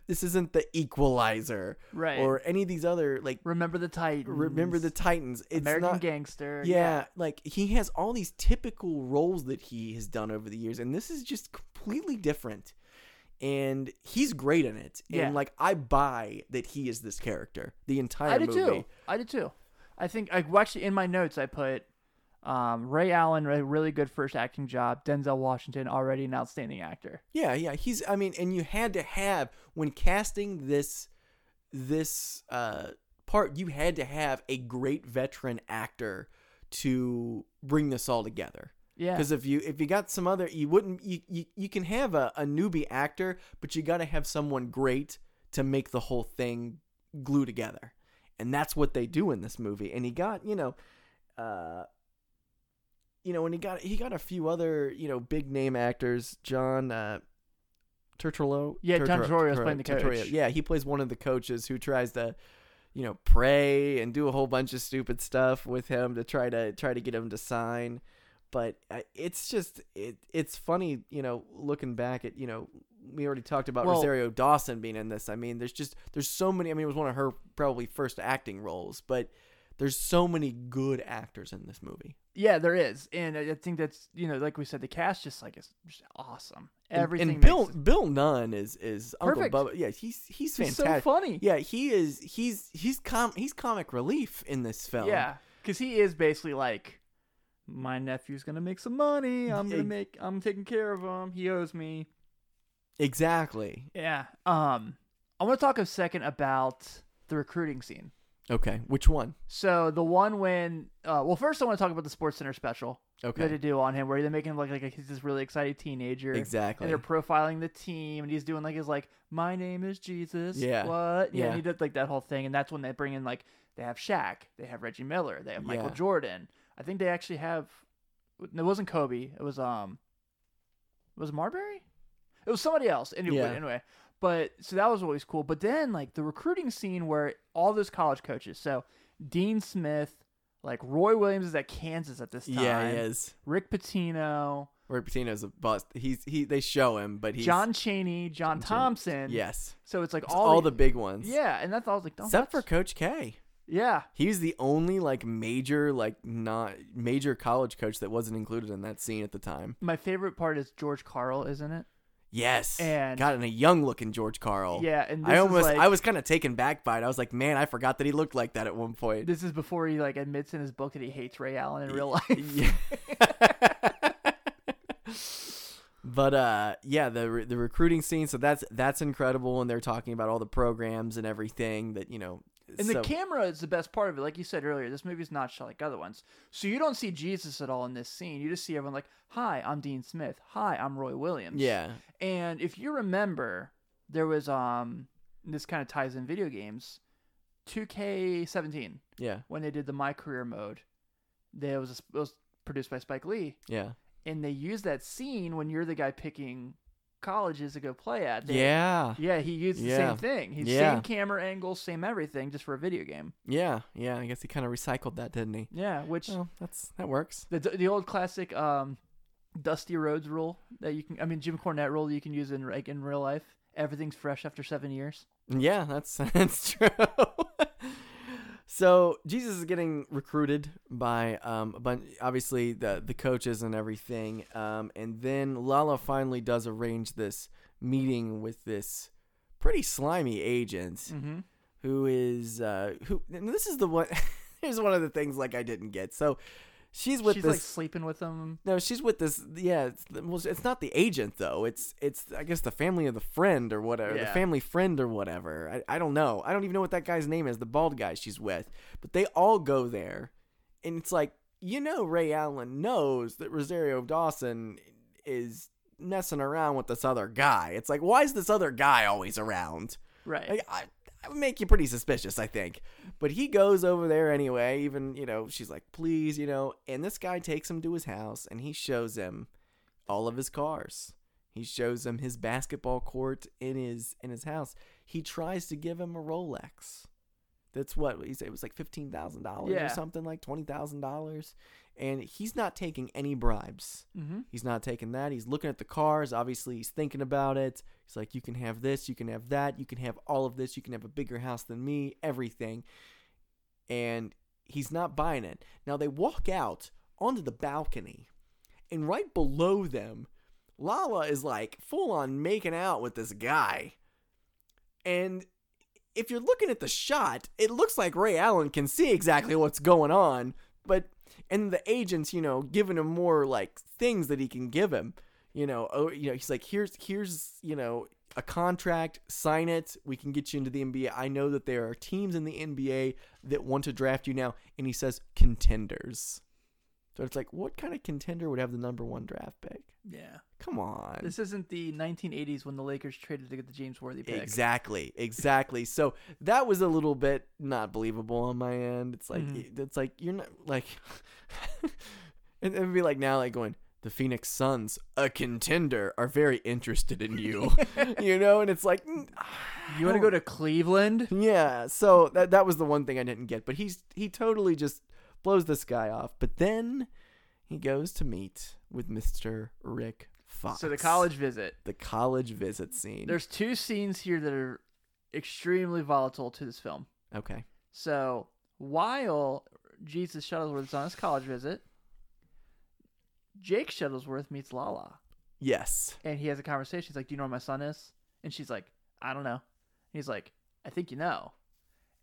This isn't the Equalizer, Right. Or any of these other like. Remember the Titans. Remember the Titans. It's American not, Gangster. yeah, like he has all these typical roles that he has done over the years, and this is just completely different. And he's great in it. Yeah. And like I buy that he is this character the entire I did movie. too. I did too. I think I well, actually in my notes I put um, Ray Allen a really good first acting job. Denzel Washington already an outstanding actor. Yeah, yeah. He's I mean, and you had to have when casting this this uh part, you had to have a great veteran actor to bring this all together. Yeah. Because if you if you got some other you wouldn't you, you, you can have a, a newbie actor, but you gotta have someone great to make the whole thing glue together. And that's what they do in this movie. And he got, you know, uh you know, and he got he got a few other, you know, big name actors. John uh Turturro. Yeah, John Turturro- Turturro's Turturro- playing the Turturro. coach. Yeah, he plays one of the coaches who tries to you know, pray and do a whole bunch of stupid stuff with him to try to try to get him to sign. But uh, it's just it it's funny, you know, looking back at you know we already talked about Well- Rosario Dawson being in this. I mean, there's just there's so many. I mean, it was one of her probably first acting roles, but there's so many good actors in this movie. Yeah, there is, and I think that's you know, like we said, the cast just like is just awesome. And- Everything. and, Bill makes it- Bill Nunn is is Perfect. Uncle Bubba. Yeah, he's he's He's so fantastic. funny. Yeah, he is. He's he's com he's comic relief in this film. Yeah, because he is basically like, my nephew's gonna make some money. I'm gonna make. I'm taking care of him. He owes me. exactly. Yeah. Um, I want to talk a second about the recruiting scene. Okay, which one? So the one when, uh, well, first I want to talk about the Sports Center special Okay. that they do on him, where they're making him look like, like he's this really excited teenager. Exactly. And they're profiling the team, and he's doing like his like, "My name is Jesus." Yeah. What? Yeah. Yeah. And he did like that whole thing, and that's when they bring in like they have Shaq, they have Reggie Miller, they have Michael Yeah. Jordan. I think they actually have. It wasn't Kobe. It was um. Was Marbury? It was somebody else. Anyway, Yeah. anyway. But so that was always cool. But then like the recruiting scene where all those college coaches, so Dean Smith, like Roy Williams is at Kansas at this time. Yeah, he is. Rick Pitino, Robert Patino's a bust. He's he. They show him, but he's John Chaney, John Thompson. Yes, So it's like It's all, all, the big ones. yeah, and that's all I was like, oh, except for Coach K. yeah. He was the only like major like not major college coach that wasn't included in that scene at the time. My favorite part is George Karl, isn't it? Yes, And- got in a young looking George Karl. Yeah, and I almost like- I was kind of taken back by it. I was like, man, I forgot that he looked like that at one point. This is before he like admits in his book that he hates Ray Allen in real life. Yeah. but uh yeah the the recruiting scene so that's that's incredible and they're talking about all the programs and everything that you know And so- the camera is the best part of it. Like you said earlier, this movie's not shot like other ones. So you don't see Jesus at all in this scene. You just see everyone like, "Hi, I'm Dean Smith. Hi, I'm Roy Williams." yeah And if you remember, there was um this kind of ties in video games, 2K17 yeah when they did the My Career mode. There was a, it was produced by Spike Lee, yeah and they used that scene when you're the guy picking colleges to go play at. They- yeah Yeah, he used the Yeah. same thing. He's Yeah. same camera angle, same everything, just for a video game. yeah yeah i guess he kind of recycled that didn't he Yeah, which that's that works the the old classic um, Dusty Rhodes rule that you can. I mean, Jim Cornette rule that you can use in like in real life. Everything's fresh after seven years. Yeah, that's that's true. So Jesus is getting recruited by um a bunch, obviously the the coaches and everything. Um, and then Lala finally does arrange this meeting with this pretty slimy agent Mm-hmm. who is uh who. And this is the one. here's one of the things like I didn't get. So she's with She's this. like sleeping with him. No, she's with this. Yeah, it's, well, it's not the agent though. It's it's I guess the family of the friend or whatever, the family friend or whatever. I, I don't know. I don't even know what that guy's name is. The bald guy she's with, but they all go there, and it's like you know Ray Allen knows that Rosario Dawson is messing around with this other guy. It's like why is this other guy always around? Right. Like, I, I would make you pretty suspicious, I think. But he goes over there anyway. Even you know, she's like, "Please," you know. And this guy takes him to his house, and he shows him all of his cars. He shows him his basketball court in his in his house. He tries to give him a Rolex. That's what he said. It was like fifteen thousand dollars Yeah. or something, like twenty thousand dollars. And he's not taking any bribes. mm-hmm. He's not taking that. He's looking at the cars. Obviously, he's thinking about it. He's like, you can have this, you can have that, you can have all of this, you can have a bigger house than me, everything. And he's not buying it. Now they walk out onto the balcony, and right below them, Lala is like full on making out with this guy. And if you're looking at the shot, it looks like Ray Allen can see exactly what's going on, but and the agents, you know, giving him more like things that he can give him. You know, oh, you know, he's like, here's here's you know a contract, sign it. We can get you into the NBA. I know that there are teams in the NBA that want to draft you now, and he says contenders. So it's like, what kind of contender would have the number one draft pick? Yeah. Come on. This isn't the 1980s when the Lakers traded to get the James Worthy pick. Exactly, exactly. So that was a little bit not believable on my end. It's like Mhm. it's like you're not like, and it'd be like now like going the Phoenix Suns, a contender, are very interested in you, you know, and it's like mm, You want to go to Cleveland? yeah. So that that was the one thing I didn't get, but he's he totally just blows this guy off. But then he goes to meet with Mister Rick Fox. So the college visit. the college visit scene. There's two scenes here that are extremely volatile to this film. okay. So while Jesus Shuttlesworth is on his college visit, Jake Shuttlesworth meets Lala, Yes. and he has a conversation. He's like, "Do you know where my son is?" And she's like, "I don't know." He's like, "I think you know."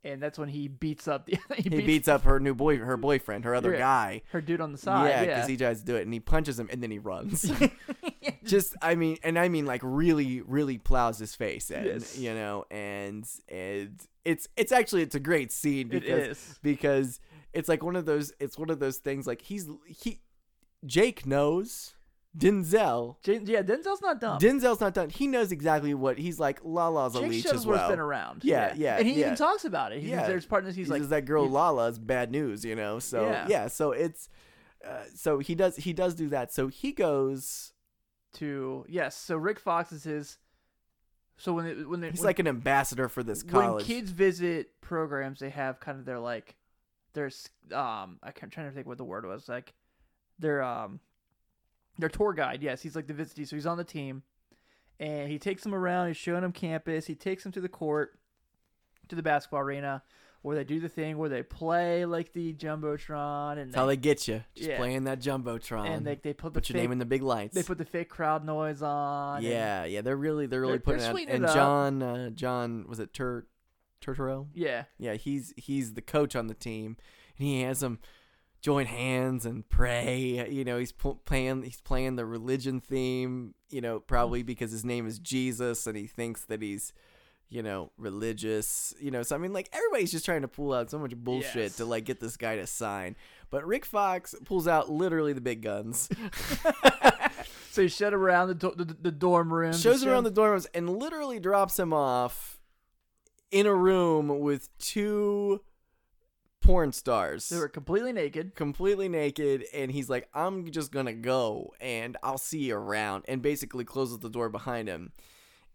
And that's when he beats up the he, he beats, beats up her new boy, her boyfriend, her other Yeah. guy. her dude on the side. yeah, Yeah, because he tries to do it, and he punches him, and then he runs. Just, I mean, and I mean, like really, really plows his face in, Yes. you know, and and it's it's actually it's a great scene because is. because it's like one of those it's one of those things like he's he Jake knows Denzel. J- yeah, Denzel's not dumb. Denzel's not done. He knows exactly what he's like. Lala's a Jake leech Shuttlesworth's as well. been around. Yeah, yeah, and he yeah. even talks about it. He, Yeah. there's partners. He's He like, says that girl he's- Lala is bad news, you know. So Yeah. yeah, so it's uh, so he does he does do that. So he goes. to yes. So Rick Fox is his. So when they, when they He's when, like an ambassador for this college. when college. kids visit programs, they have kind of their like, there's um I can't trying to think what the word was like, their um, their tour guide. Yes, he's like the visitee, so he's on the team, and he takes them around. He's showing them campus. He takes them to the court, to the basketball arena, where they do the thing where they play like the jumbotron, and That's how they get you. Just Yeah. playing that jumbotron. and they they put the put your name in the big lights. they put the fake crowd noise on. yeah, yeah. They're really they're really They're- putting they're it out. And it. John uh, John was it Tur Turturro? yeah. Yeah, he's he's the coach on the team, and he has them join hands and pray. You know, he's pl- playing he's playing the religion theme. You know, probably mm-hmm. because his name is Jesus, and he thinks that he's you know religious. You know, so I mean, like everybody's just trying to pull out so much bullshit Yes. to like get this guy to sign. But Rick Fox pulls out literally the big guns, So he shut around the, do- the the dorm room. shows him around the dorms, and literally drops him off in a room with two porn stars. They were completely naked. completely naked and he's like i'm just gonna go and i'll see you around and basically closes the door behind him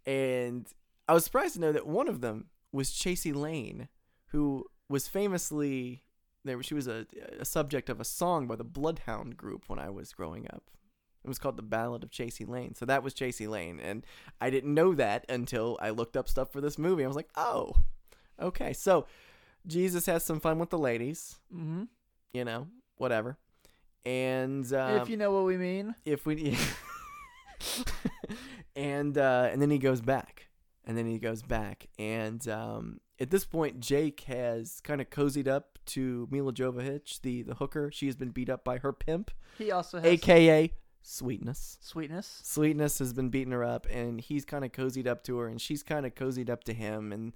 and i was surprised to know that one of them was chasey lain who was famously there she was a, a subject of a song by the bloodhound group when i was growing up it was called the ballad of chasey lain so that was chasey lain and i didn't know that until i looked up stuff for this movie i was like oh okay so jesus has some fun with the ladies Mm-hmm. you know, whatever. And um, if you know what we mean. if we and uh, and then he goes back, and then he goes back, and um, at this point, Jake has kind of cozied up to Milla Jovovich, the the hooker. She has been beat up by her pimp, He also has aka Sweetness. sweetness. Sweetness has been beating her up, and he's kind of cozied up to her, and she's kind of cozied up to him, and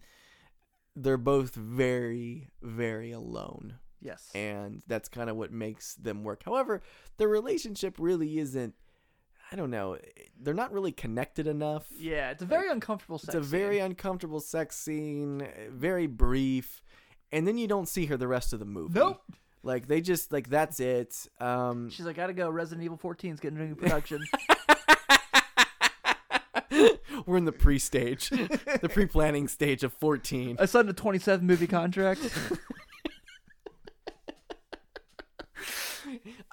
they're both very, very alone Yes. and that's kind of what makes them work. However, the relationship really isn't. I don't know. They're not really connected enough. yeah, it's a very uncomfortable sex It's a very scene. uncomfortable sex scene, very brief, and then you don't see her the rest of the movie. Nope. Like they just like that's it. Um, She's like, gotta go. Resident Evil 14 is getting into production. we're in the pre-stage, the pre-planning stage of fourteen. I signed a 27 movie contract.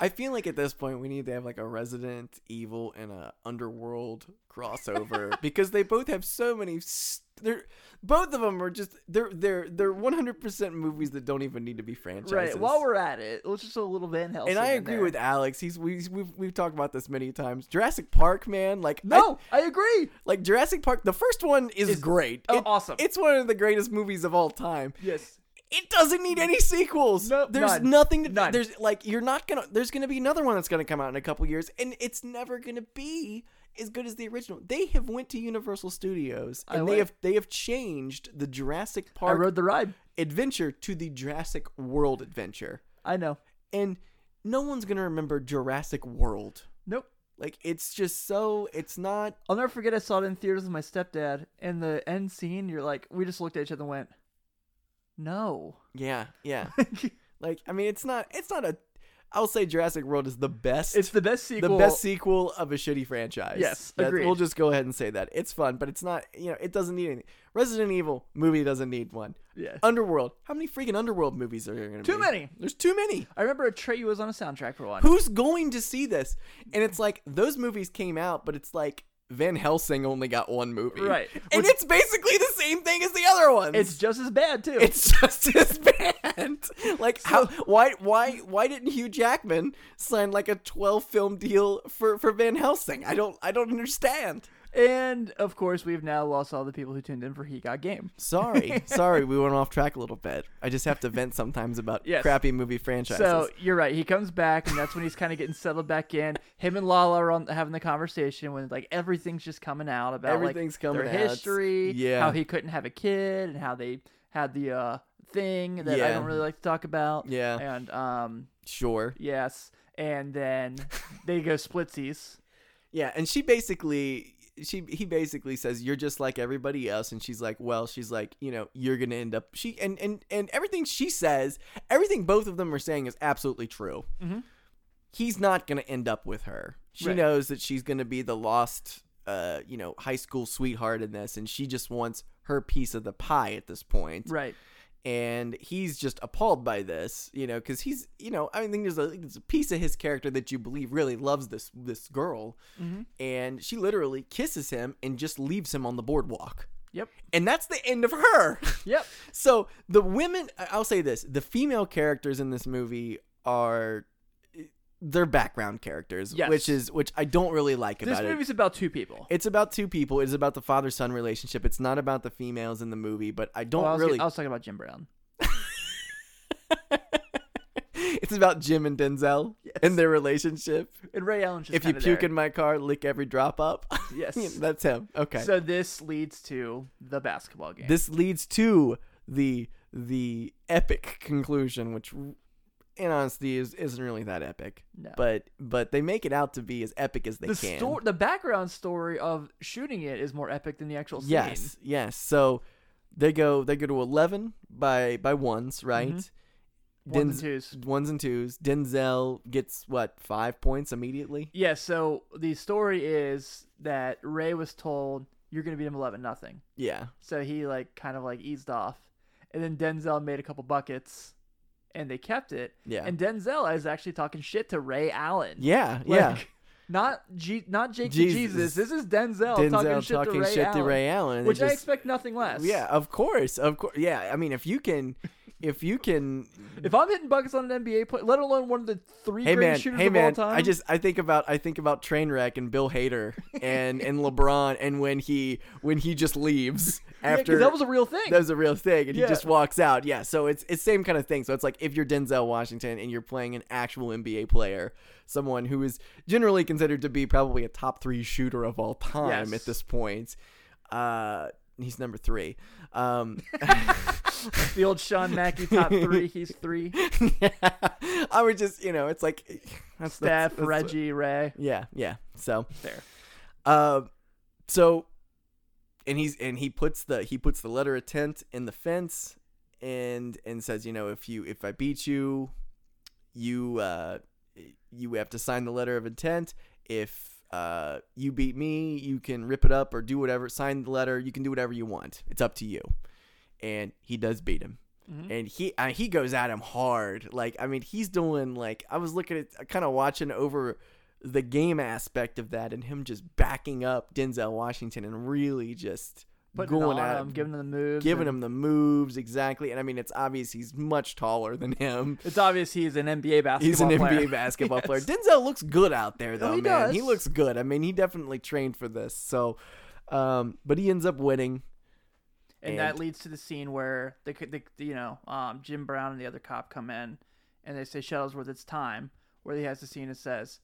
I feel like at this point we need to have like a Resident Evil and a Underworld crossover because they both have so many. St- they're both of them are just they're they're they're one hundred percent movies that don't even need to be franchises. right. While we're at it, let's just a little Van Helsing. and I agree there. with Alex. He's we we've we've talked about this many times. Jurassic Park, man, like I- No, I, agree. like Jurassic Park. The first one is, Is- great. oh, It- awesome. It's one of the greatest movies of all time. Yes. It doesn't need any sequels. No, there's none. nothing to None. There's like you're not gonna. There's gonna be another one that's gonna come out in a couple years, and it's never gonna be as good as the original. They have went to Universal Studios I and they have they have changed the Jurassic I Park rode the ride. adventure to the Jurassic World adventure, I know. and no one's gonna remember Jurassic World. Nope. Like it's just so. It's not. I'll never forget. I saw it in theaters with my stepdad. And the end scene, you're like, we just looked at each other and went, "No." Yeah, yeah. like I mean, it's not. It's not a. I'll say Jurassic World is the best. It's the best sequel. the best sequel of a shitty franchise. Yes, That- agreed. We'll just go ahead and say that it's fun, but it's not. You know, it doesn't need anything. Resident Evil movie doesn't need one. Yeah. Underworld. How many freaking Underworld movies are there going to be? Too many. There's too many. I remember a Atreyu was on a soundtrack for one. Who's going to see this? And it's like those movies came out, but it's like Van Helsing only got one movie, Right. And Which- it's basically the same thing as the other ones. It's just as bad too. It's just as bad. Like how why why why didn't Hugh Jackman sign like a 12 film deal for for Van Helsing? I don't I don't understand. And of course, we've now lost all the people who tuned in for He Got Game. Sorry. Sorry, we went off track a little bit. I just have to vent sometimes about Yes. crappy movie franchises. So you're right. He comes back, and that's when he's kind of getting settled back in. Him and Lala are on, having the conversation when like everything's just coming out about Everything's like coming their out. history, Yeah. how he couldn't have a kid, and how they had the uh thing that I don't really like to talk about. Yeah. and um sure. yes, and then they go splitsies. Yeah, and she basically she he basically says you're just like everybody else and she's like well she's like you know you're gonna end up she and and and everything she says everything both of them are saying is absolutely true Mhm. he's not gonna end up with her she Right. knows that she's gonna be the lost uh you know high school sweetheart in this and she just wants her piece of the pie at this point Right. And he's just appalled by this, you know, because he's, you know, I think there's a, there's a piece of his character that you believe really loves this this girl, mm-hmm. and she literally kisses him and just leaves him on the boardwalk, Yep. and that's the end of her. Yep. So the women, I'll say this: the female characters in this movie are they're background characters, Yes. which is which I don't really like This about it. This movie's about two people. It's about two people. It's about the father son relationship. It's not about the females in the movie, but I don't Oh, I really. I was talking about Jim Brown. it's about Jim and Denzel and their relationship. And Ray Allen. if you puke there. in my car, lick every drop up. Yes. that's him. Okay. So this leads to the basketball game. this leads to the the epic conclusion, which, in honesty, is isn't really that epic. No. But but they make it out to be as epic as they the can. story, the background story of shooting it is more epic than the actual scene. Yes, yes. So they go they go to eleven by by ones, right? Mm-hmm. Ones and twos. Ones and twos. Denzel gets what five points immediately. Yeah. So the story is that Ray was told you're gonna beat him eleven nothing. Yeah, So he like kind of like eased off, and then Denzel made a couple buckets, and they kept it. Yeah. And Denzel is actually talking shit to Ray Allen. yeah, Like, yeah. Not G- not Jake Jesus. Jesus. This is Denzel, Denzel talking shit, talking to, Ray shit Allen, to Ray Allen, which I expect nothing less. Yeah, of course, of course. Yeah, I mean, if you can, if you can If I'm hitting buckets on an NBA player, let alone one of the three hey greatest man, shooters hey of all man, time, I just I think about I think about Trainwreck and Bill Hader and and LeBron and when he when he just leaves Yeah, after that was a real thing. that was a real thing and Yeah. he just walks out. Yeah, so it's it's same kind of thing. So it's like if you're Denzel Washington and you're playing an actual NBA player, someone who is generally considered to be probably a top three shooter of all time Yes. at this point. Uh, he's number three. Um, the old Sean Mackey top three. He's three. yeah. I would just you know it's like that's, Steph, that's, that's Reggie, Ray. Yeah, yeah. So Fair. Uh, so, and he's and he puts the he puts the letter of intent in the fence, and and says, you know, if you if I beat you, you uh, you have to sign the letter of intent. If uh, you beat me, you can rip it up or do whatever. Sign the letter. You can do whatever you want. It's up to you. And he does beat him. And he uh, he goes at him hard. Like I mean, he's doing like I was looking at kind of watching over the game aspect of that and him just backing up Denzel Washington and really just Putting going at him, him, giving him the moves, giving him the moves exactly. And I mean, it's obvious he's much taller than him. It's obvious he's an NBA basketball. He's an player. NBA basketball Yes. player. Denzel looks good out there, though, he man. He looks good. I mean, he definitely trained for this. So, um, but he ends up winning. And, that leads to the scene where the, the, you know um, Jim Brown and the other cop come in, and they say Shuttlesworth, it's time. Where he has the scene that says,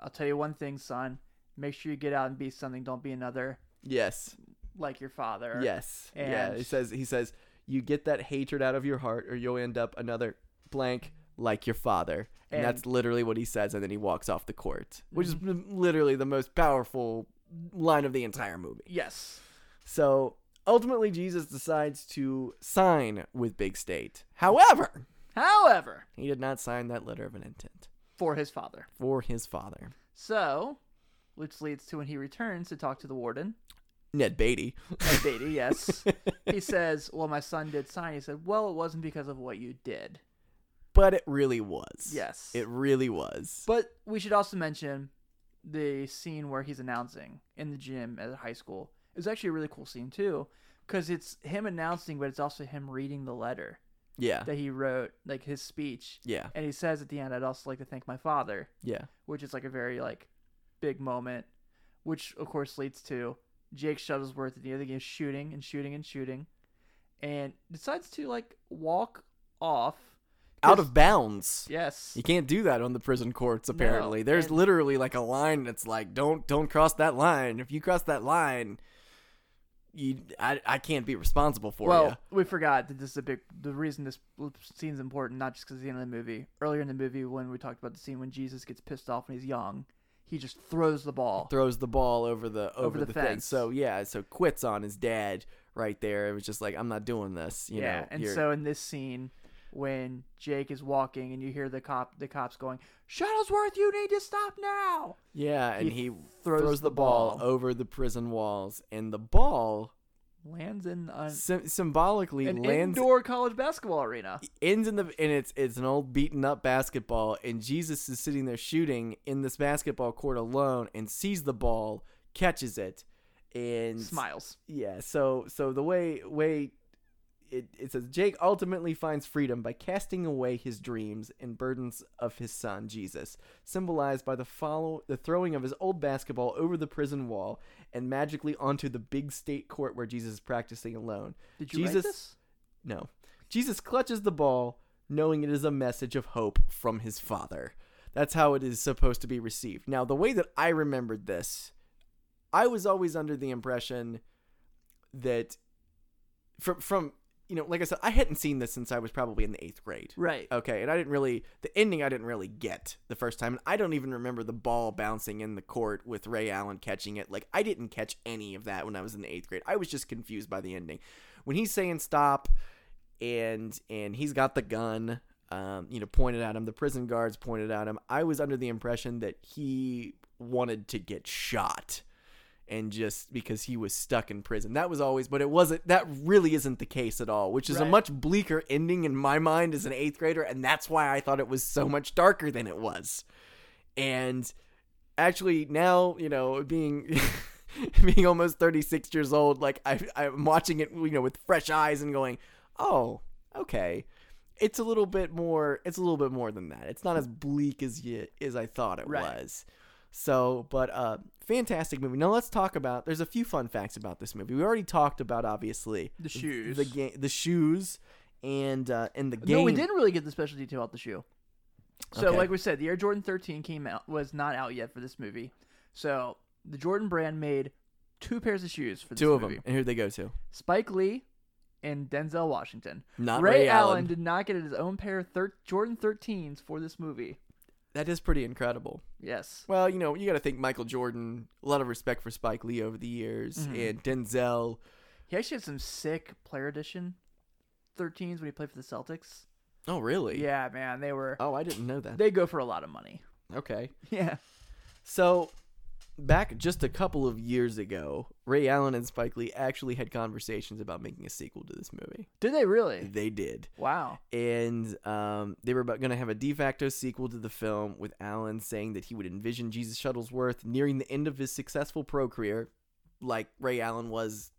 "I'll tell you one thing, son. Make sure you get out and be something. Don't be another Yes. like your father." Yes. yeah. And- He says. He says you get that hatred out of your heart, or you'll end up another blank like your father. And, And- that's literally what he says, and then he walks off the court, which Mm-hmm. is literally the most powerful line of the entire movie. Yes. So ultimately, Jesus decides to sign with Big State. However, However, he did not sign that letter of an intent for his father. for his father, So, which leads to when he returns to talk to the warden, Ned Beatty. Ed Beatty, yes. he says, Well, my son did sign. He said, Well, it wasn't because of what you did. But it really was. Yes. It really was. But we should also mention the scene where he's announcing in the gym at high school. It's actually a really cool scene, too, because it's him announcing, but it's also him reading the letter yeah. that he wrote, like his speech. Yeah. And he says at the end, I'd also like to thank my father, Yeah. which is like a very, like, big moment, which, of course, leads to Jake Shuttlesworth at the end of the game shooting and shooting and shooting and decides to, like, walk off. out of bounds. Yes. You can't do that on the prison courts. Apparently, there's and- literally like a line that's like, "Don't, don't cross that line. If you cross that line, you, I, I can't be responsible for well, you." we forgot that this is a big. The reason this scene's important, not just because it's the end of the movie. Earlier in the movie, when we talked about the scene when Jesus gets pissed off when he's young, he just throws the ball. Throws the ball over the over, Over the, the thing. fence. So yeah, so quits on his dad right there. It was just like, "I'm not doing this." You yeah, know, and so in this scene, when Jake is walking and you hear the cop, the cops going, "Shuttlesworth, you need to stop now." yeah, and he he, throws throws, the ball ball. over the prison walls, and the ball lands in an, Sym- symbolically an lands indoor college basketball arena. ends in the and it's it's an old beaten up basketball and Jesus is sitting there shooting in this basketball court alone and sees the ball, catches it, and Smiles. Yeah, so so the way way it, it says Jake ultimately finds freedom by casting away his dreams and burdens of his son Jesus, symbolized by the follow the throwing of his old basketball over the prison wall and magically onto the big state court where Jesus is practicing alone. Did you Jesus write this? no. Jesus clutches the ball, knowing it is a message of hope from his father. That's how it is supposed to be received. Now, the way that I remembered this, I was always under the impression that from from you know, like I said, I hadn't seen this since I was probably in the eighth grade. Right. Okay, and I didn't really the ending I didn't really get the first time. And I don't even remember the ball bouncing in the court with Ray Allen catching it. Like I didn't catch any of that when I was in the eighth grade. I was just confused by the ending. When he's saying stop and and he's got the gun um, you know, pointed at him, the prison guards pointed at him. I was under the impression that he wanted to get shot and just because he was stuck in prison. That was always, but it wasn't, that really isn't the case at all, which is a much bleaker ending in my mind as an eighth grader. And that's why I thought it was so much darker than it was. And actually, now, you know, being. being almost 36 years old like I, i'm watching it you know with fresh eyes and going oh okay it's a little bit more it's a little bit more than that it's not as bleak as you as i thought it Right. was so but uh fantastic movie now let's talk about there's a few fun facts about this movie we already talked about obviously The shoes. the game the shoes and uh and the game No, we didn't really get the special detail about the shoe. So, Okay. like we said, the Air Jordan 13 came out was not out yet for this movie. So, the Jordan brand made two pairs of shoes for this two of movie. them and who'd they go to Spike Lee and Denzel Washington. Not Ray, Ray Allen. Allen. did not get his own pair of thir- Jordan 13s for this movie. That is pretty incredible Yes. Well, you know, you got to think Michael Jordan. A lot of respect for Spike Lee over the years, Mhm. and Denzel. He actually had some sick player edition 13s when he played for the Celtics. Oh, really? Yeah, man, they were Oh, I didn't know that. they go for a lot of money. Okay. Yeah. So, back just a couple of years ago, Ray Allen and Spike Lee actually had conversations about making a sequel to this movie. Did they really? They did. Wow. And um, they were going to have a de facto sequel to the film with Allen saying that he would envision Jesus Shuttlesworth nearing the end of his successful pro career, like Ray Allen was.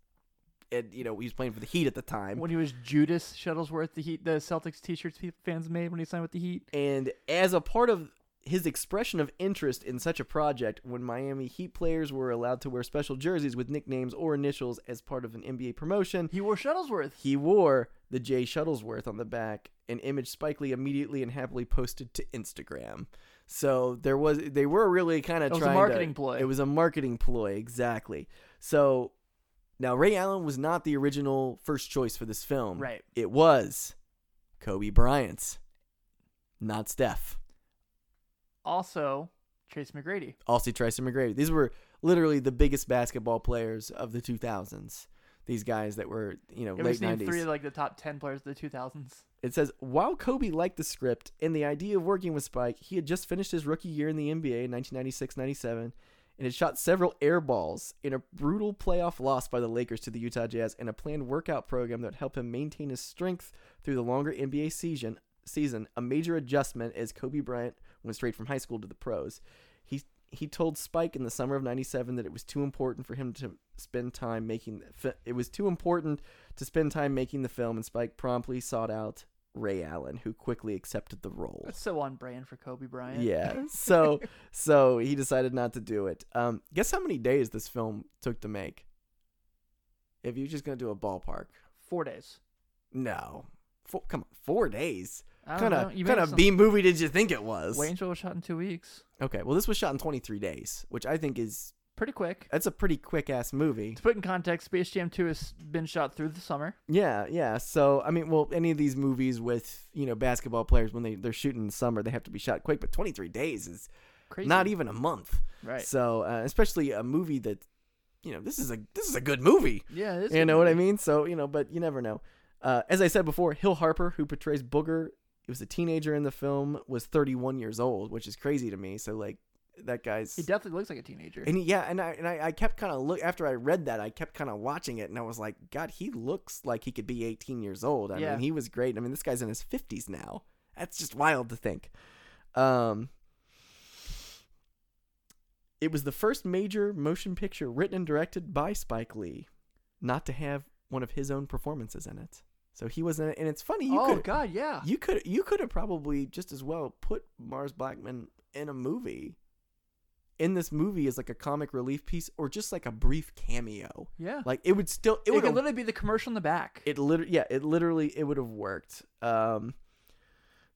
And you know he was playing for the Heat at the time. When he was Judas Shuttlesworth, the Heat, the Celtics T-shirts fans made when he signed with the Heat. And as a part of his expression of interest in such a project, when Miami Heat players were allowed to wear special jerseys with nicknames or initials as part of an NBA promotion, He wore Shuttlesworth. he wore the J Shuttlesworth on the back, an image Spike Lee immediately and happily posted to Instagram. So there was they were really kind of It was a trying marketing to, ploy. It was a marketing ploy, exactly. So now Ray Allen was not the original first choice for this film. Right. It was Kobe Bryant, not Steph. Also, Tracy McGrady. Also Tracy McGrady. These were literally the biggest basketball players of the 2000s. These guys that were, you know, It late was named 90s. three of like the top ten players of the 2000s. It says, while Kobe liked the script and the idea of working with Spike, he had just finished his rookie year in the NBA in 1996-97 and had shot several air balls in a brutal playoff loss by the Lakers to the Utah Jazz and a planned workout program that helped him maintain his strength through the longer NBA season. Season, a major adjustment as Kobe Bryant went straight from high school to the pros. He he told Spike in the summer of '97 that it was too important for him to spend time making. Fi- it was too important to spend time making the film, and Spike promptly sought out Ray Allen, who quickly accepted the role. That's so on brand for Kobe Bryant. Yeah. So so he decided not to do it. Um, guess how many days this film took to make? If you're just gonna do a ballpark, Four days. no. Four, come on, four days. Kind of kind of B movie did you think it was? Waynesville was shot in two weeks. Okay, well this was shot in 23 days, which I think is Pretty quick. that's a pretty quick ass movie. To put in context, Space Jam 2 has been shot through the summer. Yeah, yeah. So I mean, well, any of these movies with you know basketball players when they they're shooting in the summer, they have to be shot quick. But 23 days is Crazy. not even a month. Right. So uh, especially a movie that, you know, this is a this is a good movie. yeah, it is You know what I mean? So you know, but you never know. Uh, as I said before, Hill Harper, who portrays Booger, he was a teenager in the film, was 31 years old, which is crazy to me. So like, that guy's He definitely looks like a teenager. and he, yeah, and I and I, I kept kind of look after I read that I kept kind of watching it and I was like, God, he looks like he could be 18 years old. I Yeah. mean, he was great. I mean, this guy's in his 50s now. That's just wild to think. Um, it was the first major motion picture written and directed by Spike Lee, not to have one of his own performances in it. So he was in it, and it's funny. You oh could, God, yeah. you could you could have probably just as well put Mars Blackmon in a movie. In this movie as like a comic relief piece or just like a brief cameo. yeah. Like it would still it it would could literally be the commercial in the back. it literally yeah, it literally it would have worked. Um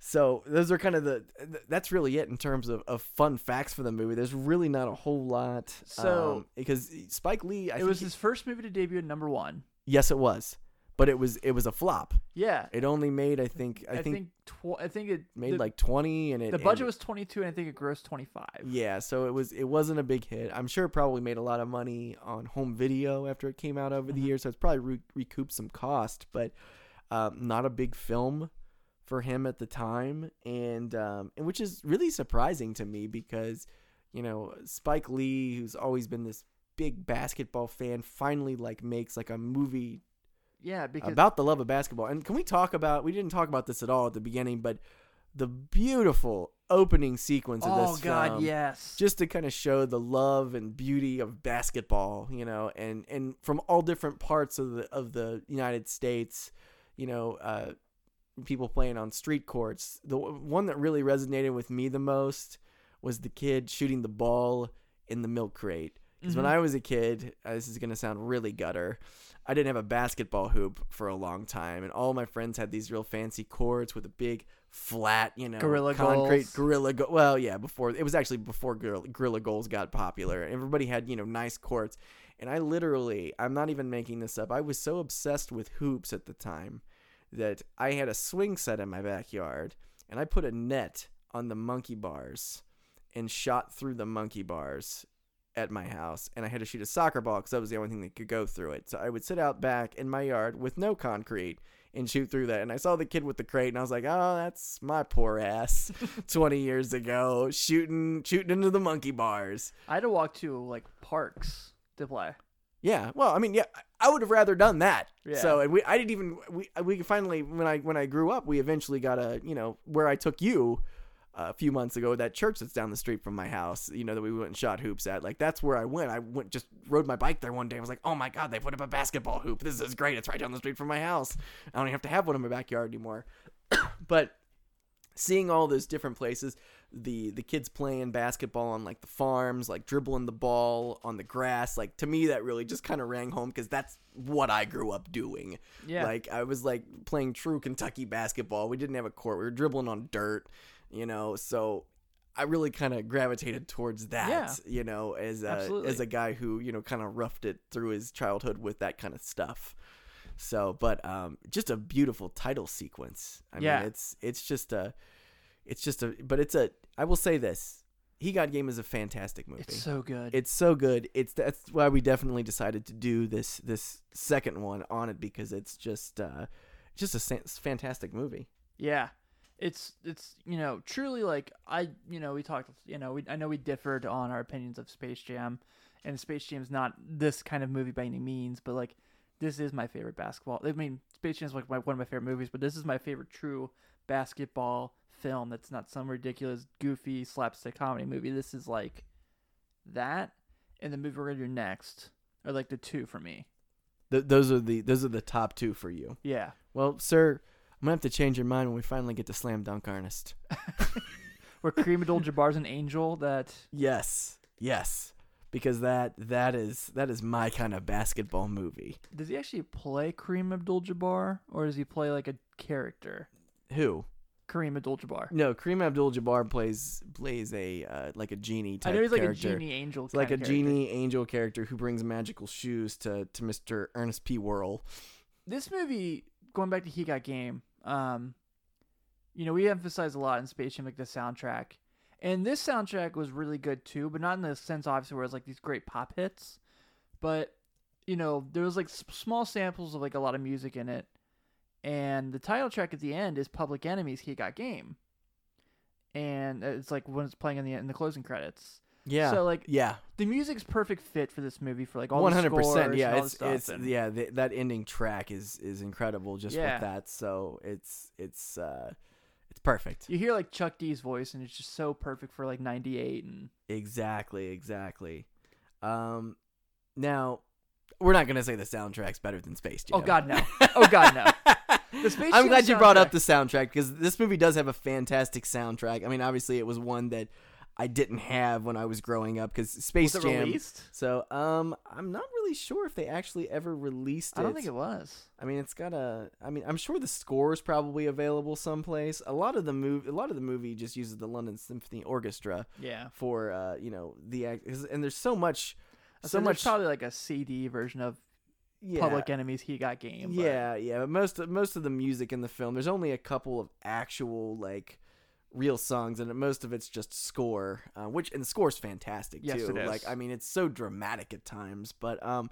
so those are kind of the that's really it in terms of, of fun facts for the movie. There's really not a whole lot. So- um, because Spike Lee, I it was he- his first movie to debut at number one. yes, it was, but it was it was a flop. Yeah. It only made I think I, I, think, think, tw- I think it made the, like twenty, and it the budget and- was 22 and I think it grossed 25. Yeah, so it was it wasn't a big hit. I'm sure it probably made a lot of money on home video after it came out over the Mhm. years, so it's probably re- recouped some cost, but um, not a big film for him at the time, and um, and which is really surprising to me because you know Spike Lee, who's always been this big basketball fan, finally like makes like a movie Yeah, because about the love of basketball. And can we talk about? We didn't talk about this at all at the beginning, but the beautiful opening sequence of oh this God, film, yes. just to kind of show the love and beauty of basketball, you know, and and from all different parts of the of the United States, you know, uh, people playing on street courts. The one that really resonated with me the most was the kid shooting the ball in the milk crate. Because when Mhm. I was a kid, uh, this is gonna sound really gutter. I didn't have a basketball hoop for a long time, and all my friends had these real fancy courts with a big flat, you know, Gorilla concrete goals. gorilla. Go- well, yeah, before it was actually before gorilla, gorilla goals got popular. Everybody had you know nice courts, and I literally, I'm not even making this up. I was so obsessed with hoops at the time that I had a swing set in my backyard, and I put a net on the monkey bars and shot through the monkey bars at my house and I had to shoot a soccer ball because that was the only thing that could go through it. So I would sit out back in my yard with no concrete and shoot through that. And I saw the kid with the crate and I was like, oh, that's my poor ass 20 years ago shooting shooting into the monkey bars. I had to walk to like parks to play. Yeah, well, I mean, yeah, I would have rather done that. Yeah. So, and we, I didn't even we we finally when I when I grew up, we eventually got a you know where I took you a few months ago. That church that's down the street from my house, you know, that we went and shot hoops at. Like that's where I went. I went just rode my bike there one day. I was like, oh my god, they put up a basketball hoop. This is great. It's right down the street from my house. I don't even have to have one in my backyard anymore. but seeing all those different places the the kids playing basketball on like the farms like dribbling the ball on the grass like to me that really just kind of rang home because that's what i grew up doing Yeah. like i was like playing true kentucky basketball we didn't have a court we were dribbling on dirt you know so i really kind of gravitated towards that Yeah. you know as a, Absolutely. as a guy who you know kind of roughed it through his childhood with that kind of stuff so but um just a beautiful title sequence i Yeah. mean it's it's just a it's just a but it's a i will say this he got game is a fantastic movie It's so good. it's so good it's that's why we definitely decided to do this this second one on it because it's just uh just a fantastic movie Yeah. It's it's you know truly like I you know we talked you know we I know we differed on our opinions of Space Jam, and Space Jam's not this kind of movie by any means, but like this is my favorite basketball. I mean Space Jam's like my, one of my favorite movies, but this is my favorite true basketball film. That's not some ridiculous goofy slapstick comedy movie. This is like that, and the movie we're gonna do next are like the two for me. Th- those are the those are the top two for you Yeah. well sir i'm gonna have to change your mind when we finally get to slam dunk ernest Where Kareem Abdul-Jabbar's an angel that yes yes because that that is that is my kind of basketball movie Does he actually play Kareem Abdul-Jabbar, or does he play like a character? who Kareem Abdul-Jabbar. No, Kareem Abdul-Jabbar plays plays a uh, like a genie type I know he's like character. a genie angel. It's like a character. genie angel character who brings magical shoes to to Mr. Ernest P. Worrell. This movie, going back to He Got Game, um, you know, we emphasize a lot in Space Jam like the soundtrack, and this soundtrack was really good too, but not in the sense obviously where it's like these great pop hits, but you know, there was like small samples of like a lot of music in it, and the title track at the end is Public Enemy's He Got Game, and it's like when it's playing in the in the closing credits. Yeah. So like yeah, the music's perfect fit for this movie for like all one the hundred percent. Yeah, and all the it's it's and- yeah. The, that ending track is is incredible just Yeah. with that. So it's it's uh it's perfect. You hear like Chuck D's voice, and it's just so perfect for like '98 and Exactly, exactly. Um, now we're not gonna say the soundtrack's better than Space Jam. oh god no, oh god no. The Space I'm glad you brought up the soundtrack because this movie does have a fantastic soundtrack. I mean, obviously, it was one that I didn't have when I was growing up because Space Was it Jam. released? So, um, I'm not really sure if they actually ever released it. I don't think it was. I mean, it's got a. I mean, I'm sure the score is probably available someplace. A lot of the movie, a lot of the movie just uses the London Symphony Orchestra Yeah. for, uh, you know, the act. And there's so much, So so much probably like a CD version of yeah, Public Enemy's He Got Game. but- Yeah, yeah. But most most of the music in the film, there's only a couple of actual like real songs, and most of it's just score, uh, which and the score's fantastic Yes, too. Like, I mean, it's so dramatic at times. But um,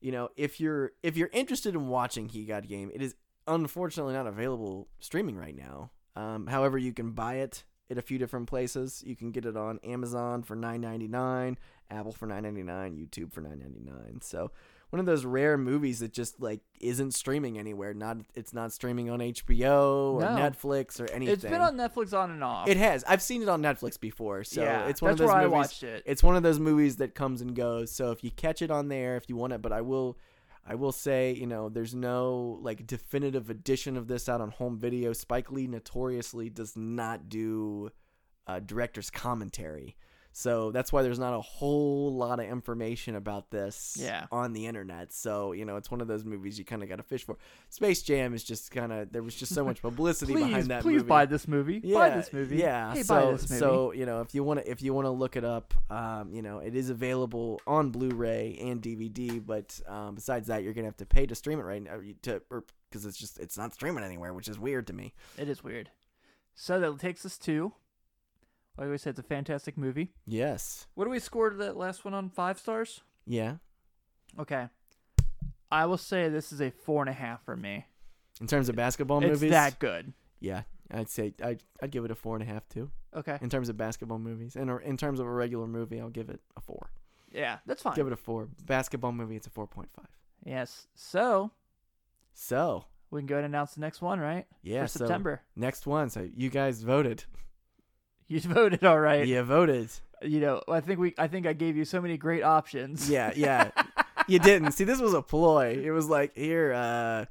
you know, if you're if you're interested in watching He Got Game, it is unfortunately not available streaming right now. Um, however, you can buy it at a few different places. You can get it on Amazon for nine ninety nine, Apple for nine ninety nine, YouTube for nine ninety nine. So one of those rare movies that just like isn't streaming anywhere. Not it's not streaming on HBO or No. Netflix or anything. It's been on Netflix on and off. It has. I've seen it on Netflix before, so Yeah, it's one of those where I movies. watched it. It's one of those movies that comes and goes. So if you catch it on there, if you want it, but I will, I will say, you know, there's no like definitive edition of this out on home video. Spike Lee notoriously does not do uh, director's commentary. So that's why there's not a whole lot of information about this Yeah. on the internet. So, you know, it's one of those movies you kind of got to fish for. Space Jam is just kind of, there was just so much publicity please, behind that please movie buy this movie. buy this movie. yeah. Hey, so movie. so you know if you want to if you want to look it up, um, you know it is available on Blu-ray and DVD. But um, besides that, you're gonna have to pay to stream it right now to or because it's just it's not streaming anywhere, which is weird to me. It is weird. So that takes us to. Like we said, it's a fantastic movie. Yes. What do we score to that last one on five stars? Yeah. Okay. I will say this is a four and a half for me. In terms of basketball it's movies, that good. yeah, I'd say I'd I'd give it a four and a half too. Okay. In terms of basketball movies, and or in terms of a regular movie, I'll give it a four. Yeah, that's fine. Give it a four. Basketball movie, it's a four point five. yes. So So we can go ahead and announce the next one, right? yeah, For so September. next one. So you guys voted. You voted all right. You voted. You know, I think we I think I gave you so many great options. Yeah, yeah. you didn't. See, this was a ploy. It was like, here, uh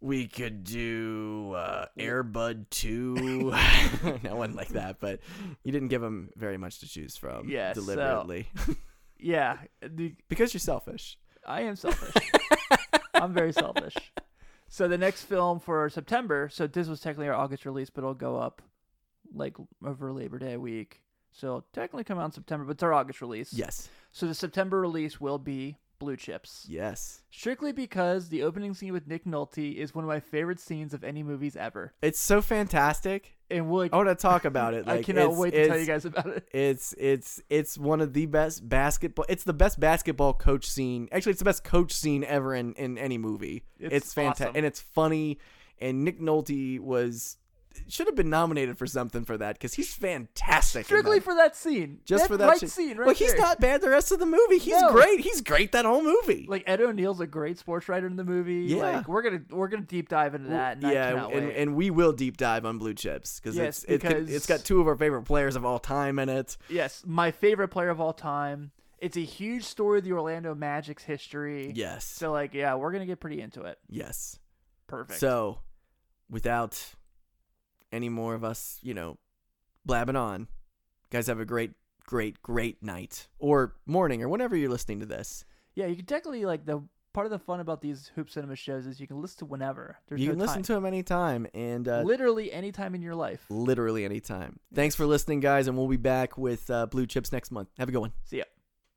we could do uh Airbud 2. no, one like that, but you didn't give them very much to choose from Yeah, so- deliberately. Yeah. the- because you're selfish. I am selfish. I'm very selfish. So the next film for September, so this was technically our August release, but it'll go up like over Labor Day week. So technically come out in September, but it's our August release. Yes. So the September release will be Blue Chips. Yes. Strictly because the opening scene with Nick Nolte is one of my favorite scenes of any movies ever. It's so fantastic. And we'll, I want to talk about it. Like, I cannot wait to tell you guys about it. It's it's it's one of the best basketball. It's the best basketball coach scene. Actually, it's the best coach scene ever in in any movie. It's It's, fantastic awesome. and it's funny. And Nick Nolte was should have been nominated for something for that because he's fantastic. Strictly that. for that scene. just for that right shit. scene right well, he's not bad the rest of the movie. He's No. great. He's great that whole movie. like Ed O'Neill's a great sports writer in the movie. Yeah. Like we're gonna we're gonna deep dive into that. And yeah, and, and we will deep dive on Blue Chips because Yes, it's it because- it's got two of our favorite players of all time in it. yes, my favorite player of all time. It's a huge story of the Orlando Magic's history. Yes, So like, yeah, we're gonna get pretty into it. yes. Perfect. So, without any more of us, you know, blabbing on, guys have a great, great, great night or morning or whenever you're listening to this. yeah, you can technically like the part of the fun about these Hoop Cinema shows is you can listen to whenever. There's you no can listen time. to them anytime and uh, literally any time in your life. literally anytime. Thanks for listening, guys, and we'll be back with uh, Blue Chips next month. Have a good one. See ya.